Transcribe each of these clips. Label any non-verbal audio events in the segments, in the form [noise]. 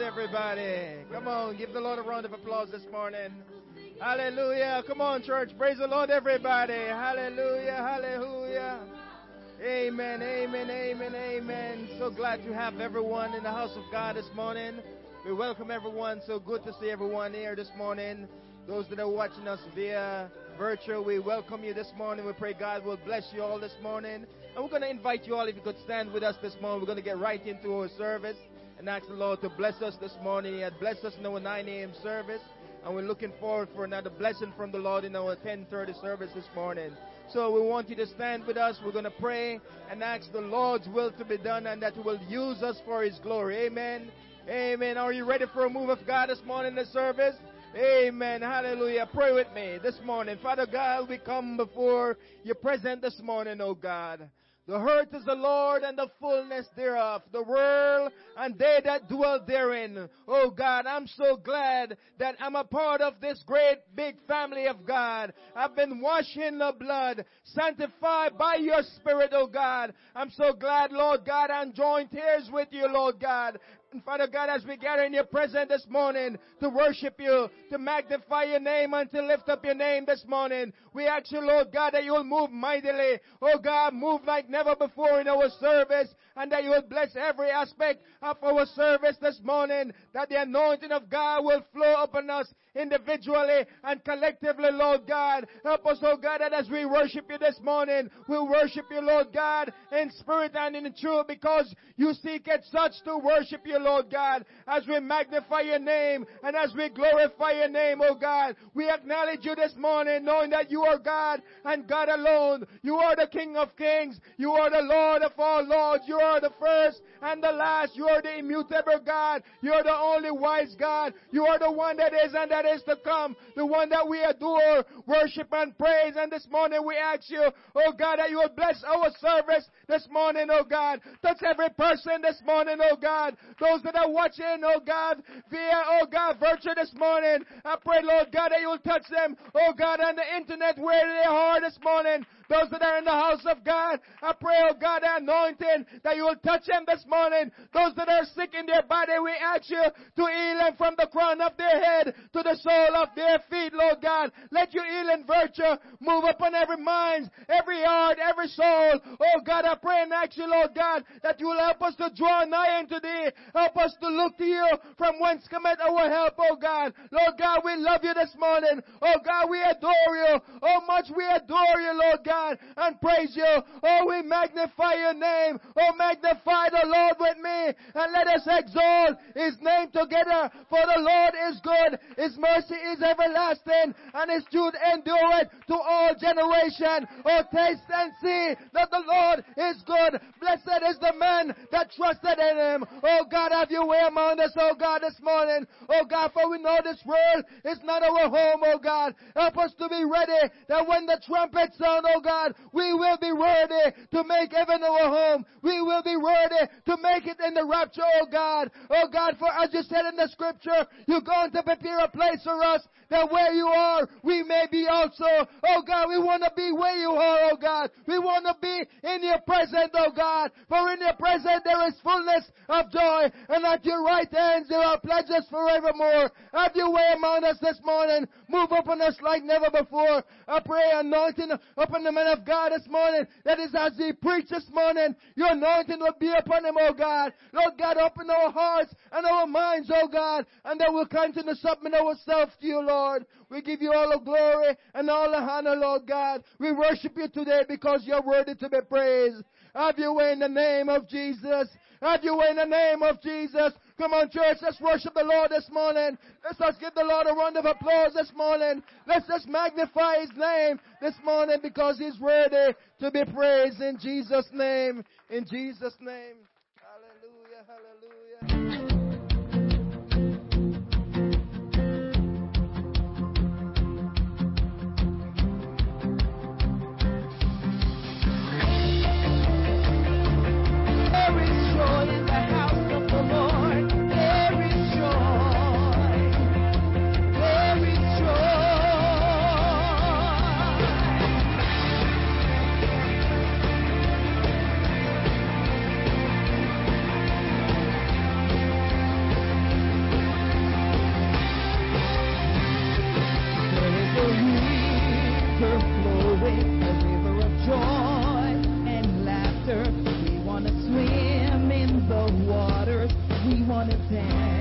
Everybody. Come on, give the Lord a round of applause this morning. Hallelujah. Come on, church. Praise the Lord, everybody. Hallelujah. Hallelujah. Amen. Amen. Amen. Amen. So glad to have everyone in the house of God this morning. We welcome everyone. So good to see everyone here this morning. Those that are watching us via virtual, we welcome you this morning. We pray God will bless you all this morning. And we're going to invite you all, if you could stand with us this morning. We're going to get right into our service and ask the Lord to bless us this morning. He had blessed us in our 9 a.m. service. And we're looking forward for another blessing from the Lord in our 10:30 service this morning. So we want you to stand with us. We're going to pray and ask the Lord's will to be done and that He will use us for His glory. Amen. Amen. Are you ready for a move of God this morning in the service? Amen. Hallelujah. Pray with me this morning. Father God, we come before your presence this morning, oh God. The earth is the Lord and the fullness thereof, the world and they that dwell therein. Oh God, I'm so glad that I'm a part of this great big family of God. I've been washed in the blood, sanctified by your spirit, oh God. I'm so glad, Lord God, I'm joined tears with you, Lord God. And Father God, as we gather in your presence this morning to worship you, to magnify your name and to lift up your name this morning, we ask you, Lord God, that you will move mightily. Oh God, move like never before in our service and that you will bless every aspect of our service this morning, that the anointing of God will flow upon us individually and collectively, Lord God. Help us, oh God, that as we worship you this morning, we'll worship you, Lord God, in spirit and in truth because you seek it such to worship you, Lord God, as we magnify your name and as we glorify your name, oh God. We acknowledge you this morning knowing that you are God and God alone. You are the King of kings. You are the Lord of all lords. You are the first and the last. You are the immutable God. You are the only wise God. You are the one that is and that is to come. The one that we adore, worship and praise. And this morning we ask you, oh God, that you will bless our service this morning, oh God. Touch every person this morning, oh God. Those that are watching, oh God, via, oh God, virtue this morning. I pray, Lord God, that you will touch them, oh God, on the internet where they are this morning. Those that are in the house of God, I pray, oh God, the anointing that you will touch them this morning. Those that are sick in their body, we ask you to heal them from the crown of their head to the sole of their feet, Lord God. Let your healing virtue move upon every mind, every heart, every soul. Oh God, I pray and ask you, Lord God, that you will help us to draw nigh unto thee. Help us to look to you from whence cometh our help, oh God. Lord God, we love you this morning. Oh God, we adore you. Oh much we adore you, Lord God. And praise you. Oh, we magnify your name. Oh, magnify the Lord with me and let us exalt his name together. For the Lord is good. His mercy is everlasting and his truth endureth to all generation. Oh, taste and see that the Lord is good. Blessed is the man that trusted in him. Oh God, have your way among us, oh God, this morning. Oh God, for we know this world is not our home, oh God. Help us to be ready that when the trumpet sound, oh God, we will be ready to make heaven our home. We will be ready to make it in the rapture, oh God. Oh God, for as you said in the scripture, you're going to prepare a place for us that where you are, we may be also. Oh God, we want to be where you are, oh God. We want to be in your presence, oh God. For in your presence there is fullness of joy, and at your right hand there are pleasures forevermore. Have your way among us this morning. Move upon us like never before. I pray anointing upon the man of God this morning. That is as he preached this morning, your anointing will be upon him, O God. Lord God, open our hearts and our minds, O God, and that we'll continue to submit ourselves to you, Lord. We give you all the glory and all the honor, Lord God. We worship you today because you're worthy to be praised. Have your way in the name of Jesus. Have your way in the name of Jesus. Come on, church. Let's worship the Lord this morning. Let's just give the Lord a round of applause this morning. Let's just magnify His name this morning because He's worthy to be praised in Jesus' name. In Jesus' name. for you. Joy and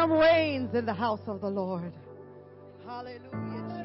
Freedom reigns in the house of the Lord. Hallelujah,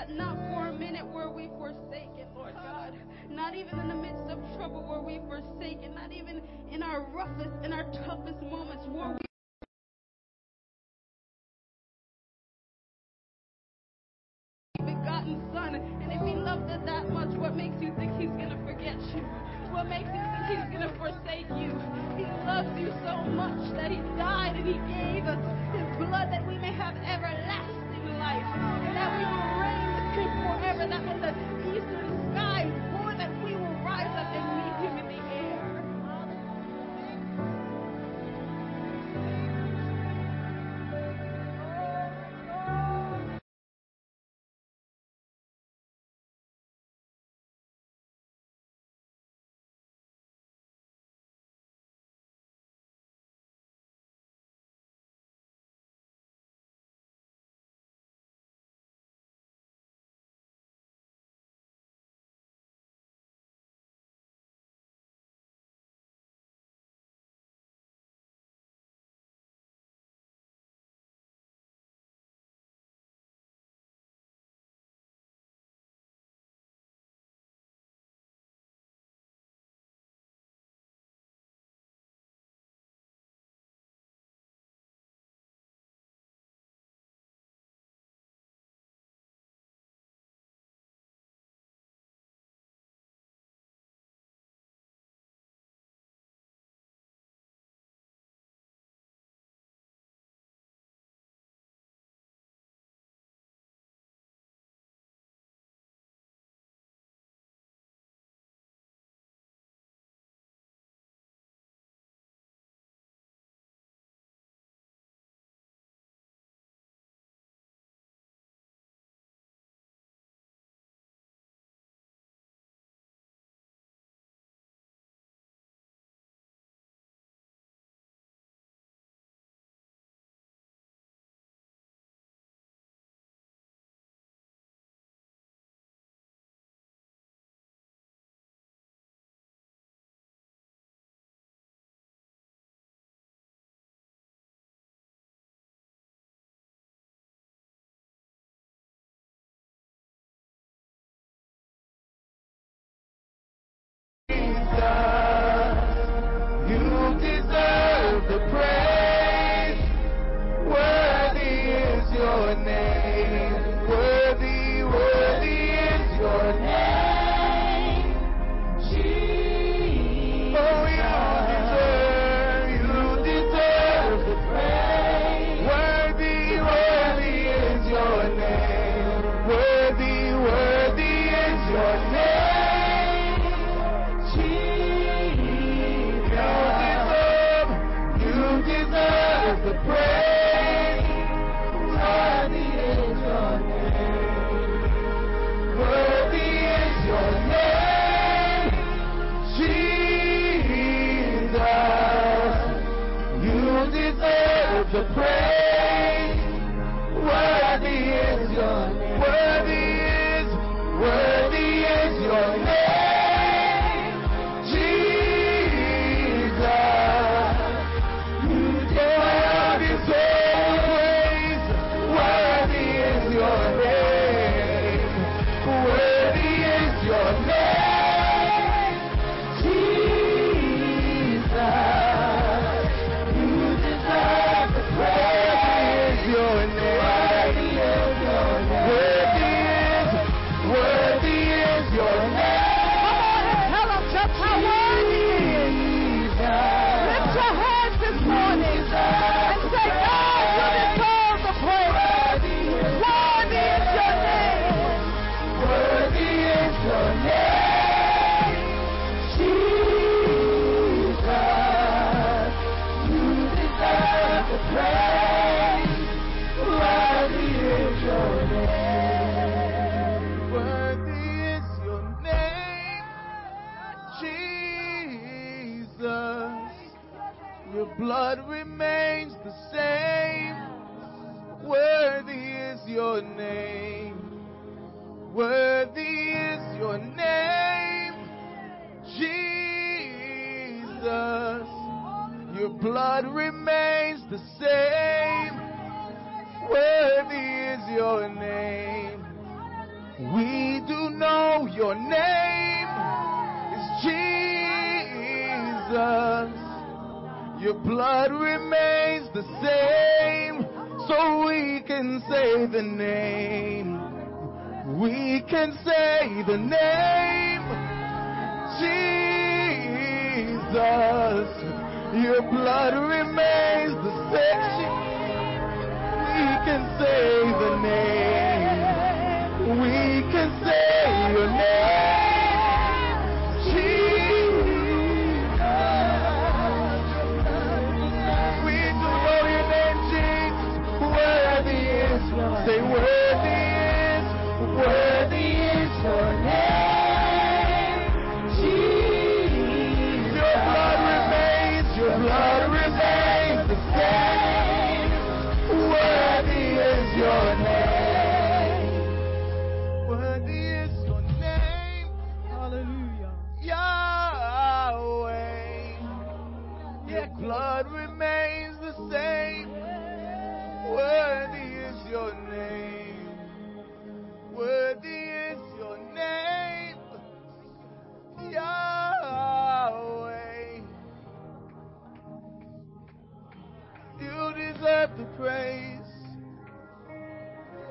that not for a minute were we forsaken, Lord God. Not even in the midst of trouble were we forsaken. Not even in our roughest, in our toughest moments were we. begotten son and if he loved us that much what makes you think he's going to forget you what makes you think he's going to forsake you he loves you so much that he died and he gave us his blood that we may have everlasting life and that we but that was a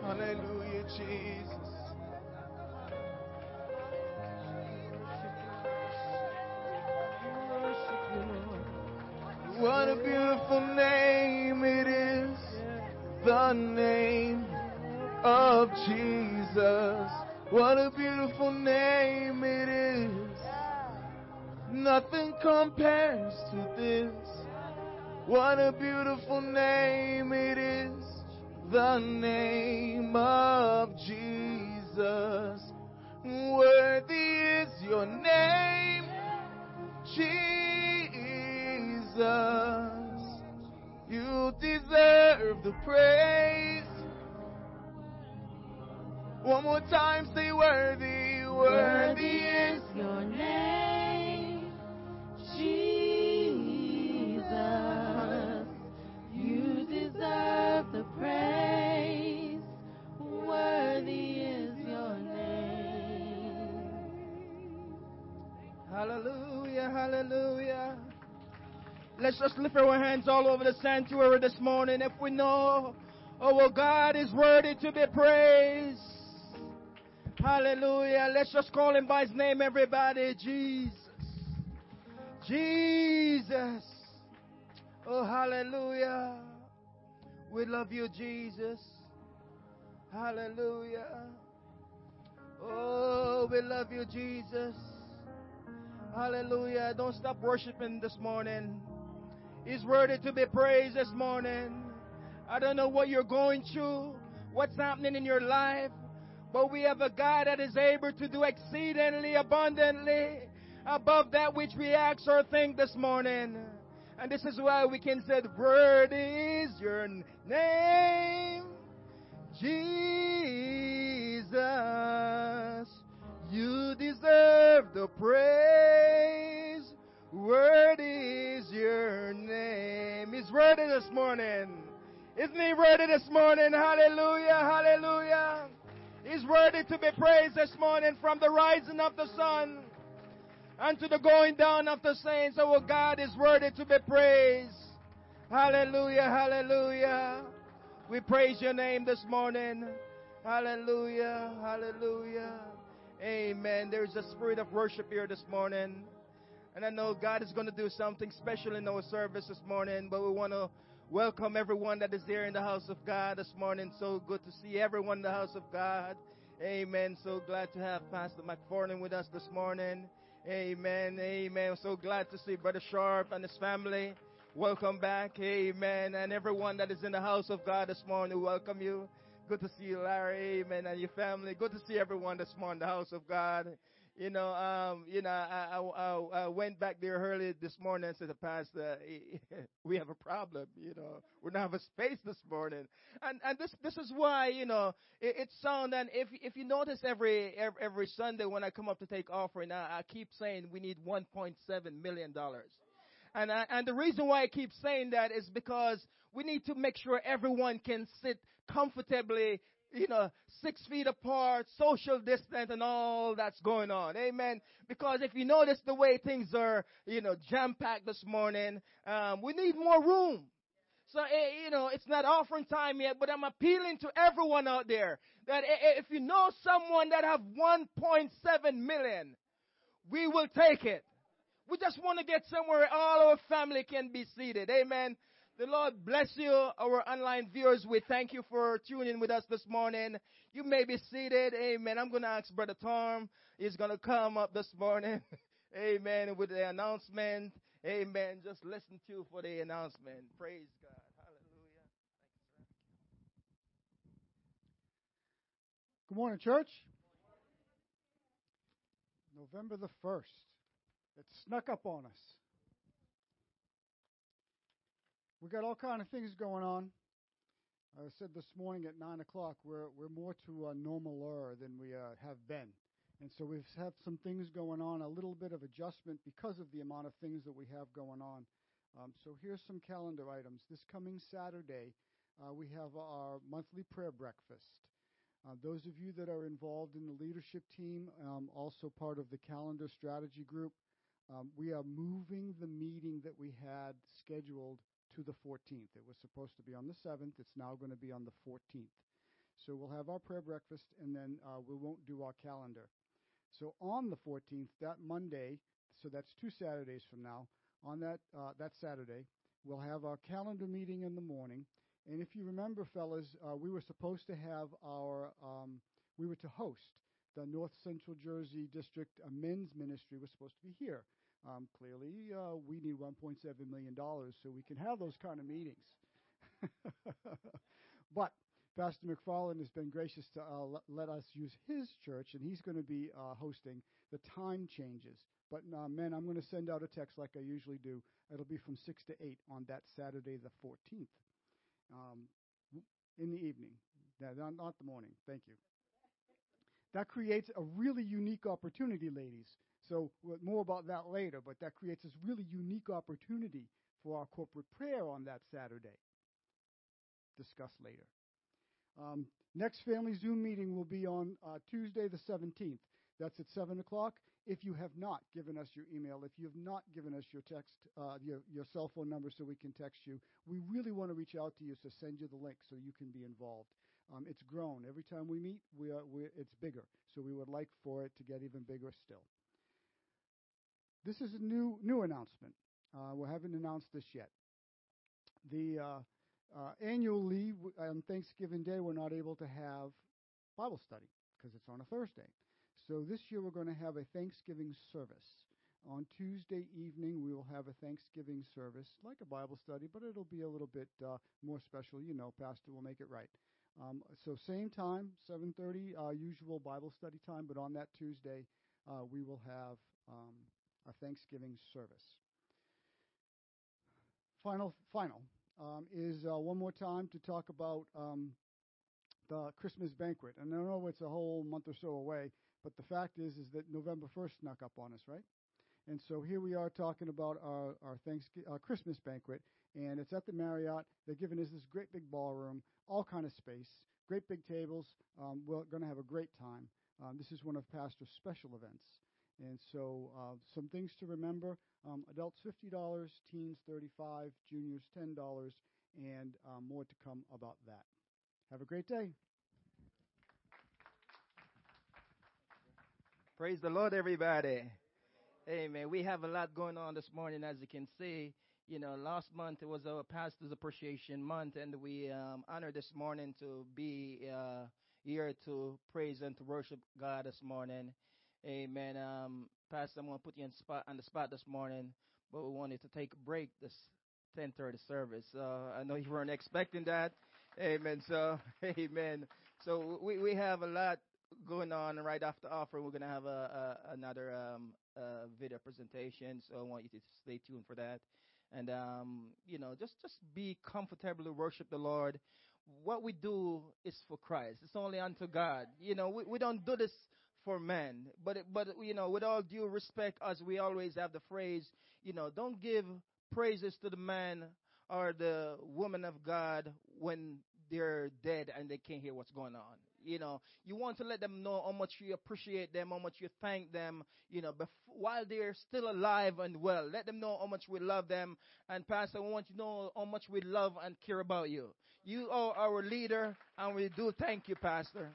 Hallelujah, Jesus. What a beautiful name it is. The name of Jesus. What a beautiful name it is. Nothing compares to this. What a beautiful name it is. The name of Jesus. Worthy is your name, Jesus. You deserve the praise. One more time, say worthy, worthy is your name, Hallelujah. Let's just lift our hands all over the sanctuary this morning. If we know oh, our God is worthy to be praised. Hallelujah. Let's just call him by his name, everybody. Jesus. Jesus. Oh, hallelujah. We love you, Jesus. Hallelujah. Oh, we love you, Jesus. Hallelujah. Don't stop worshiping this morning. He's worthy to be praised this morning. I don't know what you're going through, what's happening in your life, but we have a God that is able to do exceedingly abundantly above that which we ask or think this morning. And this is why we can say, Worthy is your name, Jesus. You deserve the praise. Worthy is your name. He's worthy this morning. Isn't he worthy this morning? Hallelujah, hallelujah. He's worthy to be praised this morning from the rising of the sun unto the going down of the saints. Our God is worthy to be praised. Hallelujah, hallelujah. We praise your name this morning. Hallelujah, hallelujah. Amen. There's a spirit of worship here this morning. And I know God is going to do something special in our service this morning, but we want to welcome everyone that is there in the house of God this morning. So good to see everyone in the house of God. Amen. So glad to have Pastor McFarland with us this morning. Amen. Amen. So glad to see Brother Sharp and his family. Welcome back. Amen. And everyone that is in the house of God this morning, we welcome you. Good to see you, Larry. Amen. And your family. Good to see everyone this morning, the house of God. You know, um, you know, I, I, I, went back there early this morning and said to Pastor, [laughs] we have a problem. You know, we don't have a space this morning, and and this this is why you know it, it's sound. And if if you notice every, every every Sunday when I come up to take offering, I, I keep saying we need 1.7 million dollars. And, I, and the reason why I keep saying that is because we need to make sure everyone can sit comfortably, you know, six feet apart, social distance and all that's going on. Amen. Because if you notice the way things are, you know, jam packed this morning, um, we need more room. So, eh, you know, it's not offering time yet, but I'm appealing to everyone out there that if you know someone that have 1.7 million, we will take it. We just want to get somewhere all our family can be seated. Amen. The Lord bless you, our online viewers. We thank you for tuning with us this morning. You may be seated. Amen. I'm going to ask Brother Tom. He's going to come up this morning. [laughs] Amen. With the announcement. Amen. Just listen to for the announcement. Praise God. Hallelujah. Good morning, church. November the 1st. It snuck up on us. We got all kind of things going on. I said this morning at 9 o'clock, we're, we're more to a normaler than we uh, have been. And so we've had some things going on, a little bit of adjustment because of the amount of things that we have going on. Um, so here's some calendar items. This coming Saturday, uh, we have our monthly prayer breakfast. Uh, those of you that are involved in the leadership team, um, also part of the calendar strategy group, um, we are moving the meeting that we had scheduled to the 14th. It was supposed to be on the 7th. It's now going to be on the 14th. So we'll have our prayer breakfast, and then uh, we won't do our calendar. So on the 14th, that Monday, so that's two Saturdays from now, on that, uh, that Saturday, we'll have our calendar meeting in the morning. And if you remember, fellas, uh, we were supposed to have our, um, we were to host the North Central Jersey District Men's Ministry was supposed to be here. Um, clearly, uh, we need $1.7 million so we can have those kind of meetings. [laughs] but Pastor McFarland has been gracious to uh, let us use his church, and he's going to be uh, hosting. The time changes. But, uh, men, I'm going to send out a text like I usually do. It'll be from 6 to 8 on that Saturday, the 14th, um, in the evening. not, not the morning. Thank you. That creates a really unique opportunity, ladies. So more about that later, but that creates this really unique opportunity for our corporate prayer on that Saturday. Discuss later. Um, next family Zoom meeting will be on uh, Tuesday the 17th. That's at 7 o'clock. If you have not given us your email, if you have not given us your text, uh, your, your cell phone number so we can text you, we really want to reach out to you, so send you the link so you can be involved. Um, it's grown. Every time we meet, we are, it's bigger. So we would like for it to get even bigger still. This is a new new announcement. Uh, we haven't announced this yet. The uh, uh, annually on Thanksgiving Day, we're not able to have Bible study because it's on a Thursday. So this year we're going to have a Thanksgiving service. On Tuesday evening, we will have a Thanksgiving service, like a Bible study, but it'll be a little bit uh, more special. You know, Pastor will make it right. Um, so same time, 7:30, uh, usual Bible study time, but on that Tuesday, uh, we will have um, Thanksgiving service. Final, final um, is uh, one more time to talk about um, the Christmas banquet. And I know it's a whole month or so away, but the fact is, is that November 1st snuck up on us, right? And so here we are talking about our, our Thanksgiving, our Christmas banquet, and it's at the Marriott. They're giving us this great big ballroom, all kind of space, great big tables. Um, we're going to have a great time. Um, this is one of Pastor's special events. And so uh, some things to remember. Um, adults $50, teens 35 juniors $10, and um, more to come about that. Have a great day. Praise the Lord, everybody. Amen. We have a lot going on this morning, as you can see. You know, last month it was our Pastor's Appreciation Month, and we um, honored this morning to be uh, here to praise and to worship God this morning. Amen. Um, Pastor, I'm going to put you on, spot, on the spot this morning, but we wanted to take a break this 10:30 service. Uh, I know you weren't expecting that. Amen. So, [laughs] amen. So we we have a lot going on right after offer. We're going to have a, a another um, a video presentation. So I want you to stay tuned for that. And um, you know, just just be comfortable to worship the Lord. What we do is for Christ. It's only unto God. You know, we, we don't do this for men. But but you know, with all due respect, as we always have the phrase, you know, don't give praises to the man or the woman of God when they're dead and they can't hear what's going on. You know, you want to let them know how much you appreciate them, how much you thank them, you know, bef- while they're still alive and well. Let them know how much we love them. And Pastor, we want you to know how much we love and care about you. You are our leader, and we do thank you, Pastor.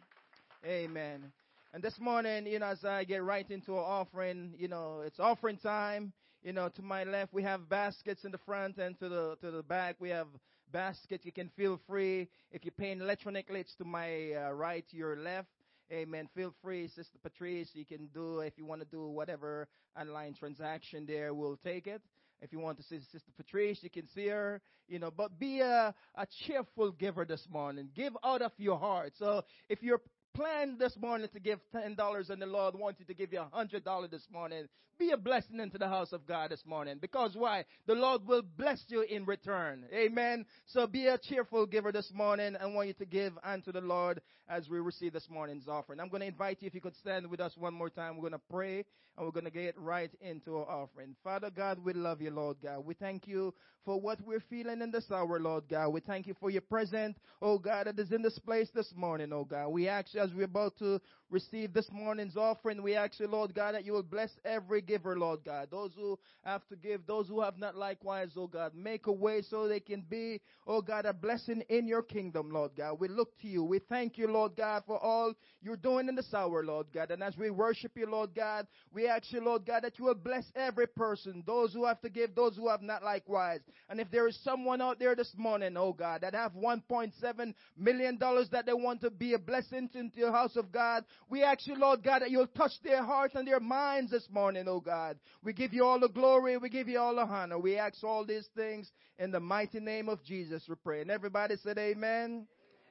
Amen. And this morning, you know, as I get right into our offering, you know, it's offering time. You know, to my left we have baskets in the front, and to the to the back we have basket. You can feel free. If you're paying electronically, it's to my uh, right, your left. Amen. Feel free, Sister Patrice. You can do, if you want to do whatever online transaction there, we'll take it. If you want to see Sister Patrice, you can see her, you know, but be a, a cheerful giver this morning. Give out of your heart. So if you're plan this morning to give $10 and the Lord wants you to give you $100 this morning, be a blessing into the house of God this morning. Because why? The Lord will bless you in return. Amen. So be a cheerful giver this morning. I want you to give unto the Lord as we receive this morning's offering. I'm going to invite you if you could stand with us one more time. We're going to pray and we're going to get right into our offering. Father God, we love you, Lord God. We thank you for what we're feeling in this hour, Lord God. We thank you for your presence, oh God, that is in this place this morning, oh God. We ask you as we're about to receive this morning's offering, we ask you, Lord God, that you will bless every giver, Lord God. Those who have to give, those who have not likewise, oh God. Make a way so they can be, oh God, a blessing in your kingdom, Lord God. We look to you. We thank you, Lord God, for all you're doing in this hour, Lord God. And as we worship you, Lord God, we ask you, Lord God, that you will bless every person, those who have to give, those who have not likewise. And if there is someone out there this morning, oh God, that have $1.7 million that they want to be a blessing into your house of God, we ask you, Lord God, that you'll touch their hearts and their minds this morning, oh God. We give you all the glory. We give you all the honor. We ask all these things in the mighty name of Jesus, we pray. And everybody said amen.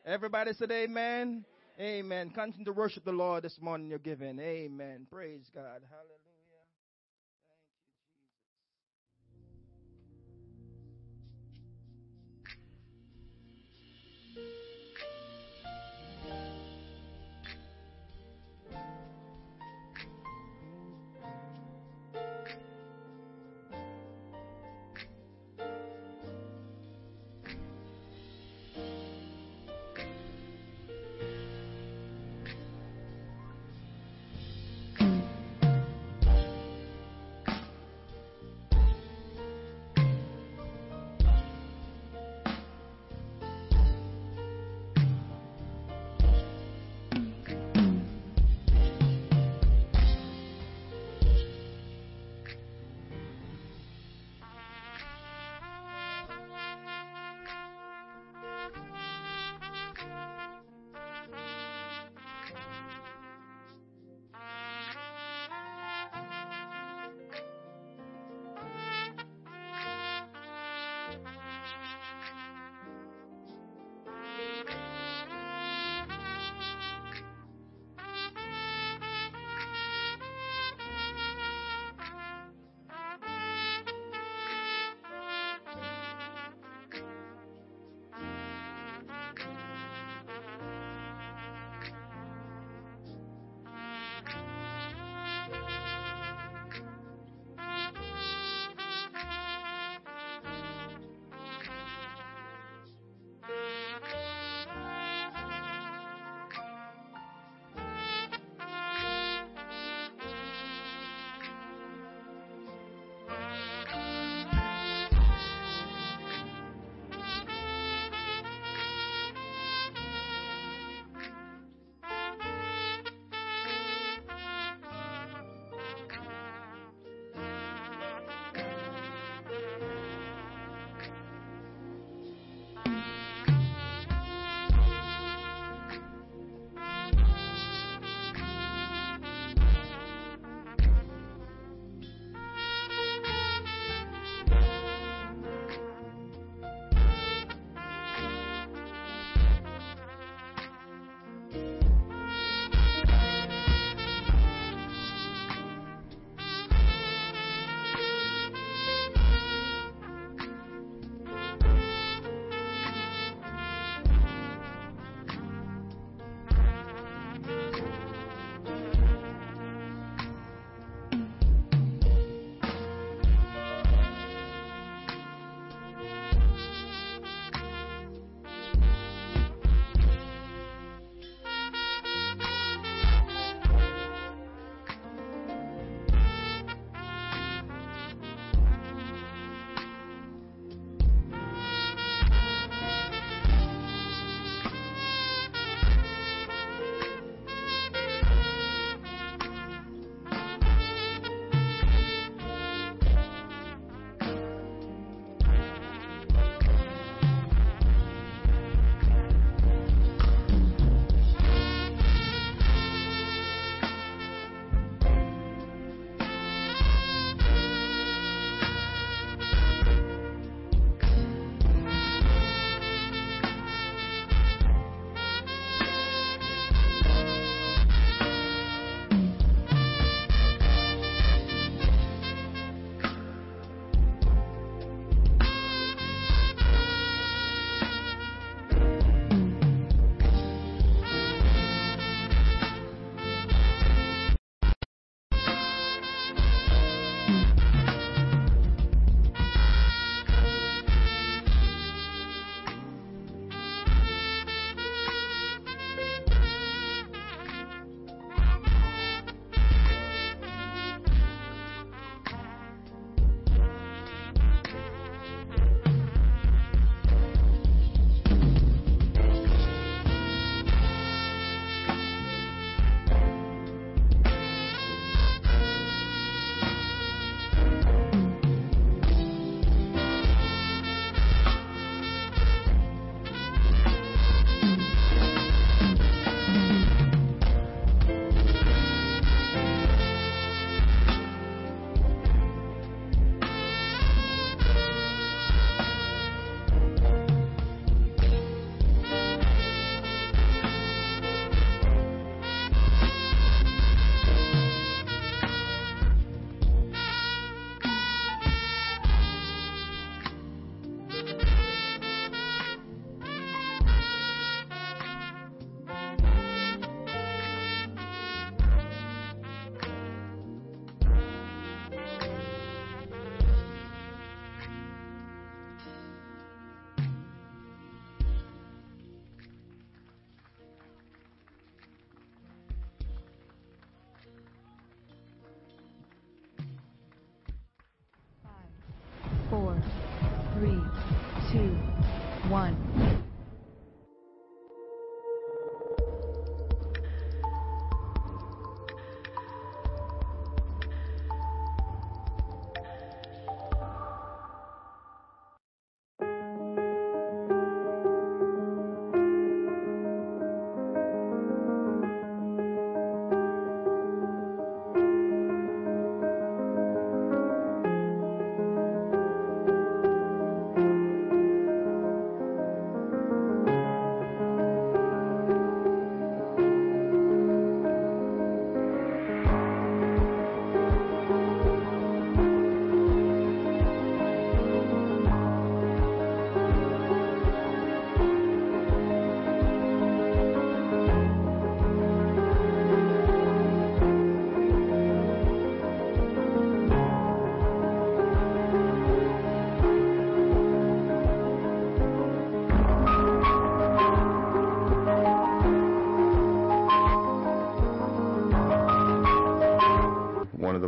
Everybody said amen. Amen. Continue to worship the Lord this morning you're giving. Amen. Praise God. Hallelujah.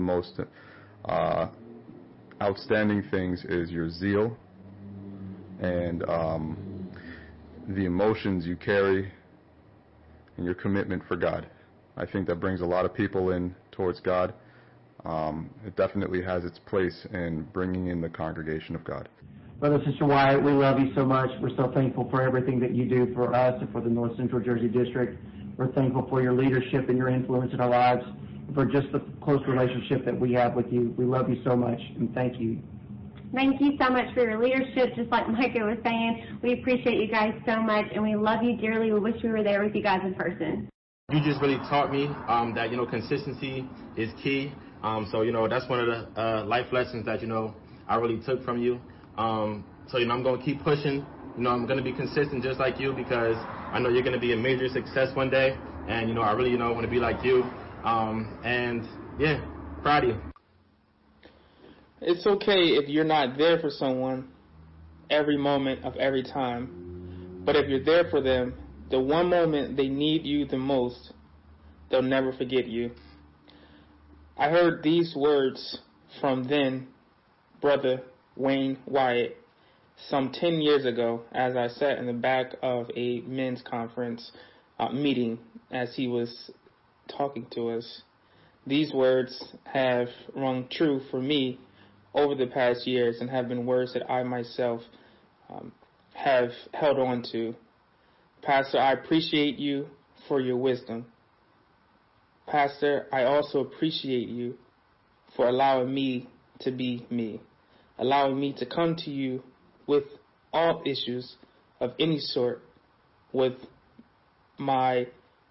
Most uh, outstanding things is your zeal and um, the emotions you carry and your commitment for God. I think that brings a lot of people in towards God. Um, it definitely has its place in bringing in the congregation of God. Brother, Sister Wyatt, we love you so much. We're so thankful for everything that you do for us and for the North Central Jersey District. We're thankful for your leadership and your influence in our lives, for just the close relationship that we have with you. We love you so much, and thank you. Thank you so much for your leadership. Just like Micah was saying, we appreciate you guys so much, and we love you dearly. We wish we were there with you guys in person. You just really taught me um, that you know consistency is key. Um, so you know that's one of the uh, life lessons that you know I really took from you. Um, so you know I'm going to keep pushing. You know I'm going to be consistent just like you because I know you're going to be a major success one day. And you know I really you know want to be like you. Um, and yeah, proud of you. It's okay if you're not there for someone every moment of every time. But if you're there for them, the one moment they need you the most, they'll never forget you. I heard these words from then brother Wayne Wyatt some 10 years ago as I sat in the back of a men's conference uh, meeting as he was talking to us. These words have rung true for me over the past years and have been words that I myself um, have held on to. Pastor, I appreciate you for your wisdom. Pastor, I also appreciate you for allowing me to be me, allowing me to come to you with all issues of any sort, with my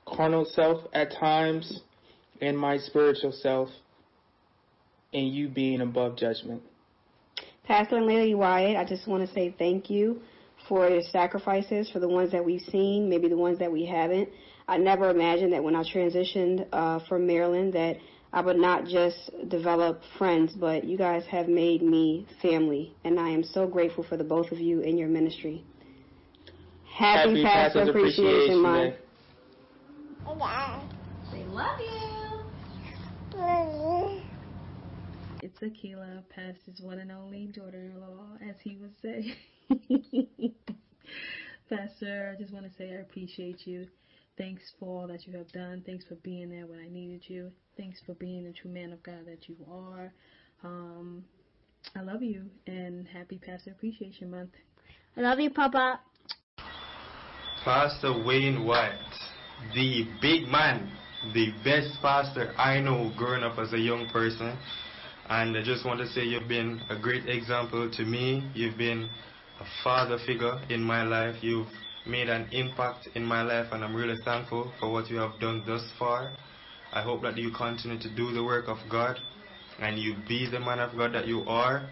carnal self at times and my spiritual self, and you being above judgment. Pastor and Lady Wyatt, I just want to say thank you for your sacrifices, for the ones that we've seen, maybe the ones that we haven't. I never imagined that when I transitioned uh, from Maryland that I would not just develop friends, but you guys have made me family, and I am so grateful for the both of you in your ministry. Happy, Happy Pastor Appreciation Month. They love you. It's Akila, Pastor's one and only daughter-in-law, as he would say. [laughs] Pastor, I just want to say I appreciate you. Thanks for all that you have done. Thanks for being there when I needed you. Thanks for being the true man of God that you are. Um, I love you, and happy Pastor Appreciation Month. I love you, Papa. Pastor Wayne Wyatt, the big man, the best pastor I know growing up as a young person. And I just want to say you've been a great example to me. You've been a father figure in my life. You've made an impact in my life, and I'm really thankful for what you have done thus far. I hope that you continue to do the work of God and you be the man of God that you are.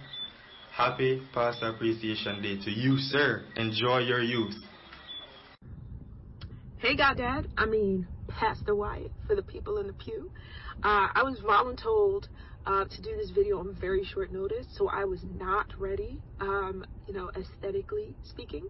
Happy Pastor Appreciation Day to you, sir. Enjoy your youth. Hey, Goddad. I mean, Pastor Wyatt for the people in the pew. Uh, I was voluntold uh, to do this video on very short notice, so I was not ready, um, you know, aesthetically speaking.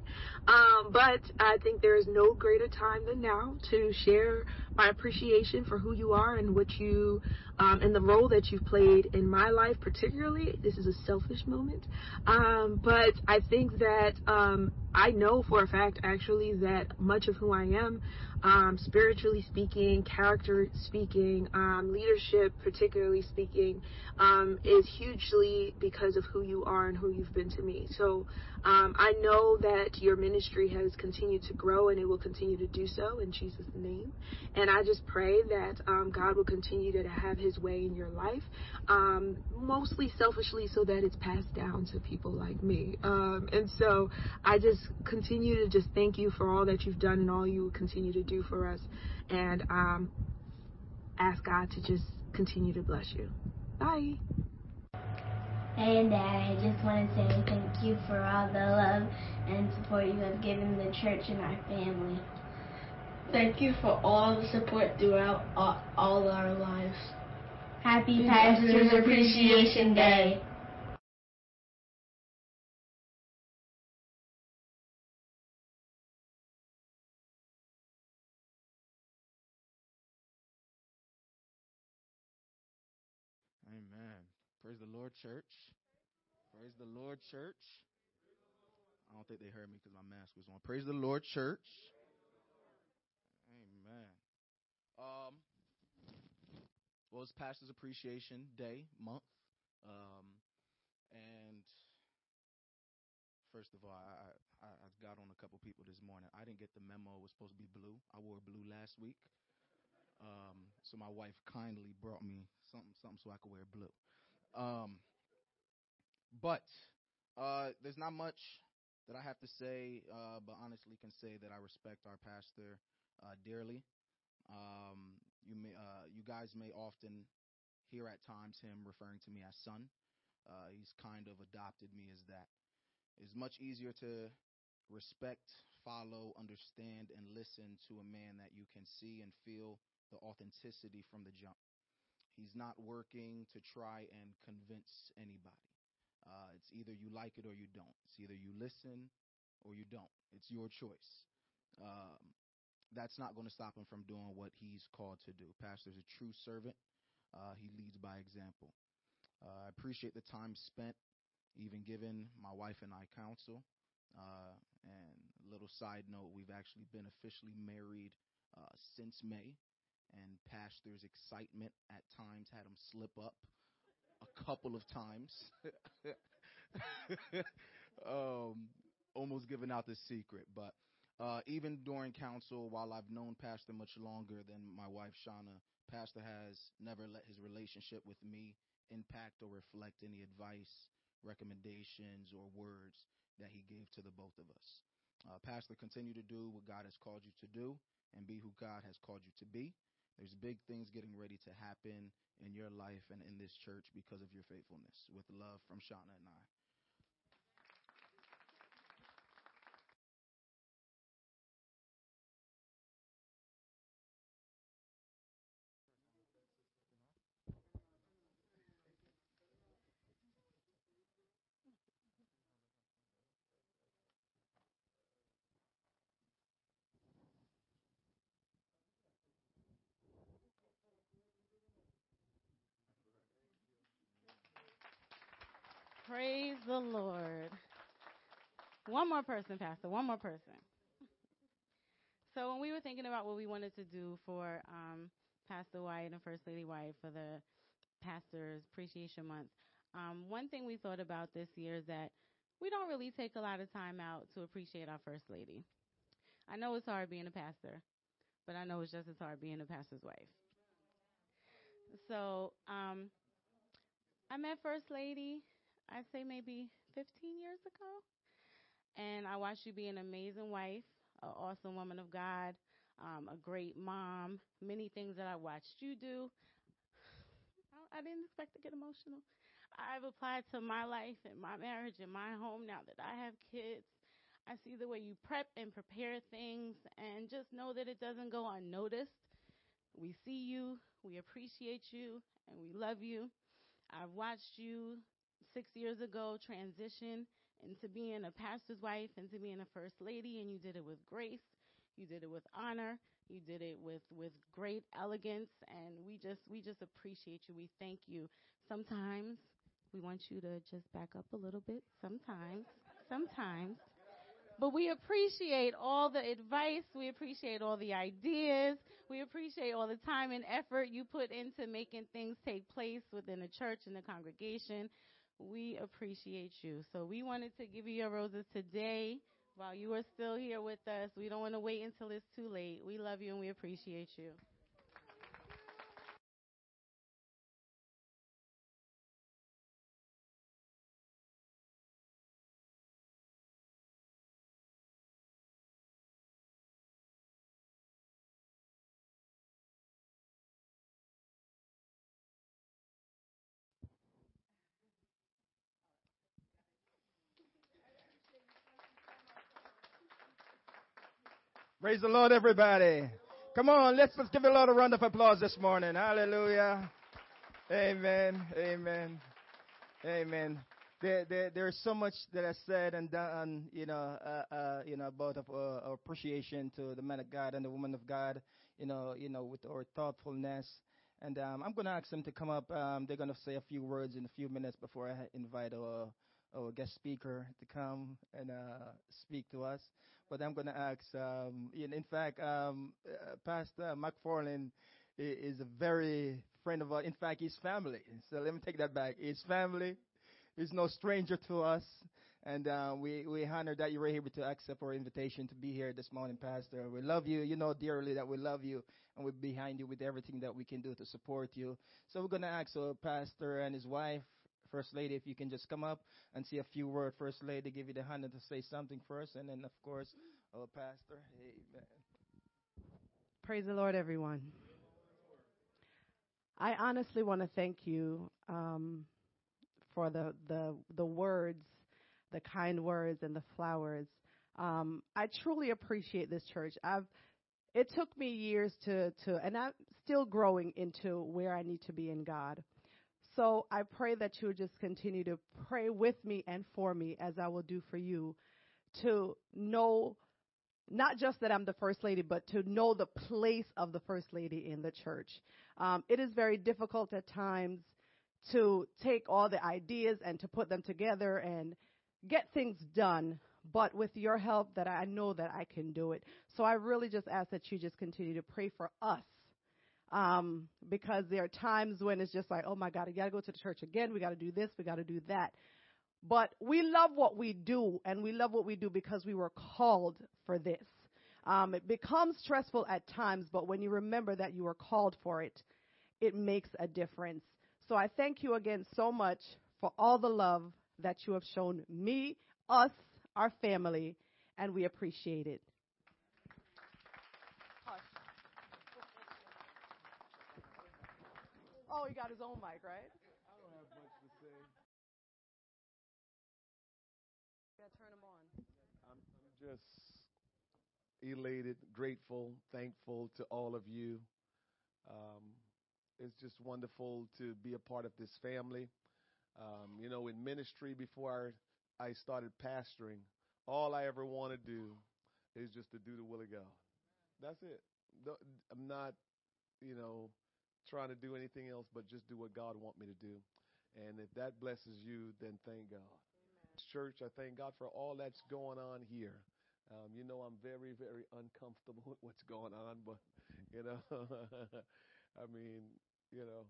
Um, but I think there is no greater time than now to share my appreciation for who you are and what you, um, and the role that you've played in my life, particularly. This is a selfish moment. Um, but I think that um, I know for a fact, actually, that much of who I am um, spiritually speaking, character speaking, um, leadership particularly speaking, um, is hugely because of who you are and who you've been to me. So um, I know that your ministry has continued to grow and it will continue to do so in Jesus' name. And I just pray that um, God will continue to have his way in your life, um, mostly selfishly so that it's passed down to people like me. and so I just continue to just thank you for all that you've done and all you will continue to do do for us. And um, ask God to just continue to bless you. Bye. Hey, Dad, I just want to say thank you for all the love and support you have given the church and our family. Thank you for all the support throughout all, all our lives. Happy Pastor's Appreciation Day. Praise the Lord, church. Praise the Lord, church. I don't think they heard me because my mask was on. Praise the Lord, church. Amen. Um, well, it's Pastor's Appreciation Day month, um, and first of all, I, I I got on a couple people this morning. I didn't get the memo. It was supposed to be blue. I wore blue last week. Um, so my wife kindly brought me something something so I could wear blue. Um, but uh, there's not much that I have to say, uh, but honestly can say that I respect our pastor uh, dearly. Um, you may, uh, you guys may often hear at times him referring to me as son. Uh, he's kind of adopted me as that. It's much easier to respect, follow, understand, and listen to a man that you can see and feel the authenticity from the jump. He's not working to try and convince anybody. Uh, it's either you like it or you don't. It's either you listen or you don't. It's your choice. Um, that's not going to stop him from doing what he's called to do. Pastor's a true servant. Uh, he leads by example. Uh, I appreciate the time spent, even giving my wife and I counsel. Uh, and little side note, we've actually been officially married uh, since May and Pastor's excitement at times had him slip up a couple of times. [laughs] um, almost giving out the secret, but uh, even during counsel, while I've known Pastor much longer than my wife Shauna, Pastor has never let his relationship with me impact or reflect any advice, recommendations, or words that he gave to the both of us. Uh, Pastor, continue to do what God has called you to do and be who God has called you to be. There's big things getting ready to happen in your life and in this church because of your faithfulness. With love from Shauna and I. Praise the Lord. One more person, Pastor. One more person. So when we were thinking about what we wanted to do for um, Pastor Wyatt and First Lady Wyatt for the Pastors Appreciation Month, um, one thing we thought about this year is that we don't really take a lot of time out to appreciate our First Lady. I know it's hard being a pastor, but I know it's just as hard being a pastor's wife. So um, I met First Lady I'd say maybe 15 years ago. And I watched you be an amazing wife, an awesome woman of God, um, a great mom, many things that I watched you do. I didn't expect to get emotional. I've applied to my life and my marriage and my home now that I have kids. I see the way you prep and prepare things and just know that it doesn't go unnoticed. We see you, we appreciate you, and we love you. I've watched you six years ago transition into being a pastor's wife, and to being a first lady, and you did it with grace. You did it with honor. You did it with, with great elegance, and we just we just appreciate you. We thank you. Sometimes we want you to just back up a little bit. Sometimes, sometimes. But we appreciate all the advice. We appreciate all the ideas. We appreciate all the time and effort you put into making things take place within the church and the congregation. We appreciate you. So we wanted to give you your roses today while you are still here with us. We don't want to wait until it's too late. We love you and we appreciate you. Praise the Lord, everybody. Come on, let's, let's give a lot of round of applause this morning. Hallelujah. Amen. Amen. Amen. There, there, there's so much that I said and done, you know, uh, uh, you know, about of, uh, appreciation to the man of God and the woman of God, you know, you know, with our thoughtfulness. And um, I'm going to ask them to come up. Um, they're going to say a few words in a few minutes before I invite our, our guest speaker to come and uh, speak to us. But I'm going to ask, um, in, in fact, um, uh, Pastor is a very friend of ours. In fact, he's family. So let me take that back. He's family. He's no stranger to us. And uh, we, we honor that you were able to accept our invitation to be here this morning, Pastor. We love you. You know dearly that we love you, and we're behind you with everything that we can do to support you. So we're going to ask our pastor and his wife, First Lady, if you can just come up and say a few words. First Lady, give you the hand to say something first, and then, of course, our pastor. Amen. Praise the Lord, everyone. I honestly want to thank you um, for the, the the words, the kind words, and the flowers. Um, I truly appreciate this church. I've it took me years to to, and I'm still growing into where I need to be in God. So I pray that you would just continue to pray with me and for me as I will do for you to know not just that I'm the first lady, but to know the place of the first lady in the church. Um, it is very difficult at times to take all the ideas and to put them together and get things done. But with your help, that I know that I can do it. So I really just ask that you just continue to pray for us. Um, because there are times when it's just like, oh my God, I got to go to the church again. We got to do this. We got to do that. But we love what we do, and we love what we do because we were called for this. Um, it becomes stressful at times, but when you remember that you were called for it, it makes a difference. So I thank you again so much for all the love that you have shown me, us, our family, and we appreciate it. Oh, he got his own mic, right? I don't have much to say. Yeah, turn him on. I'm, I'm just elated, grateful, thankful to all of you. Um, it's just wonderful to be a part of this family. Um, you know, in ministry before I started pastoring, all I ever want to do is just to do the will of God. That's it. I'm not, you know, trying to do anything else but just do what God want me to do. And if that blesses you, then thank God. Amen. Church, I thank God for all that's going on here. Um, you know, I'm very, very uncomfortable [laughs] with what's going on, but you know, [laughs] I mean, you know,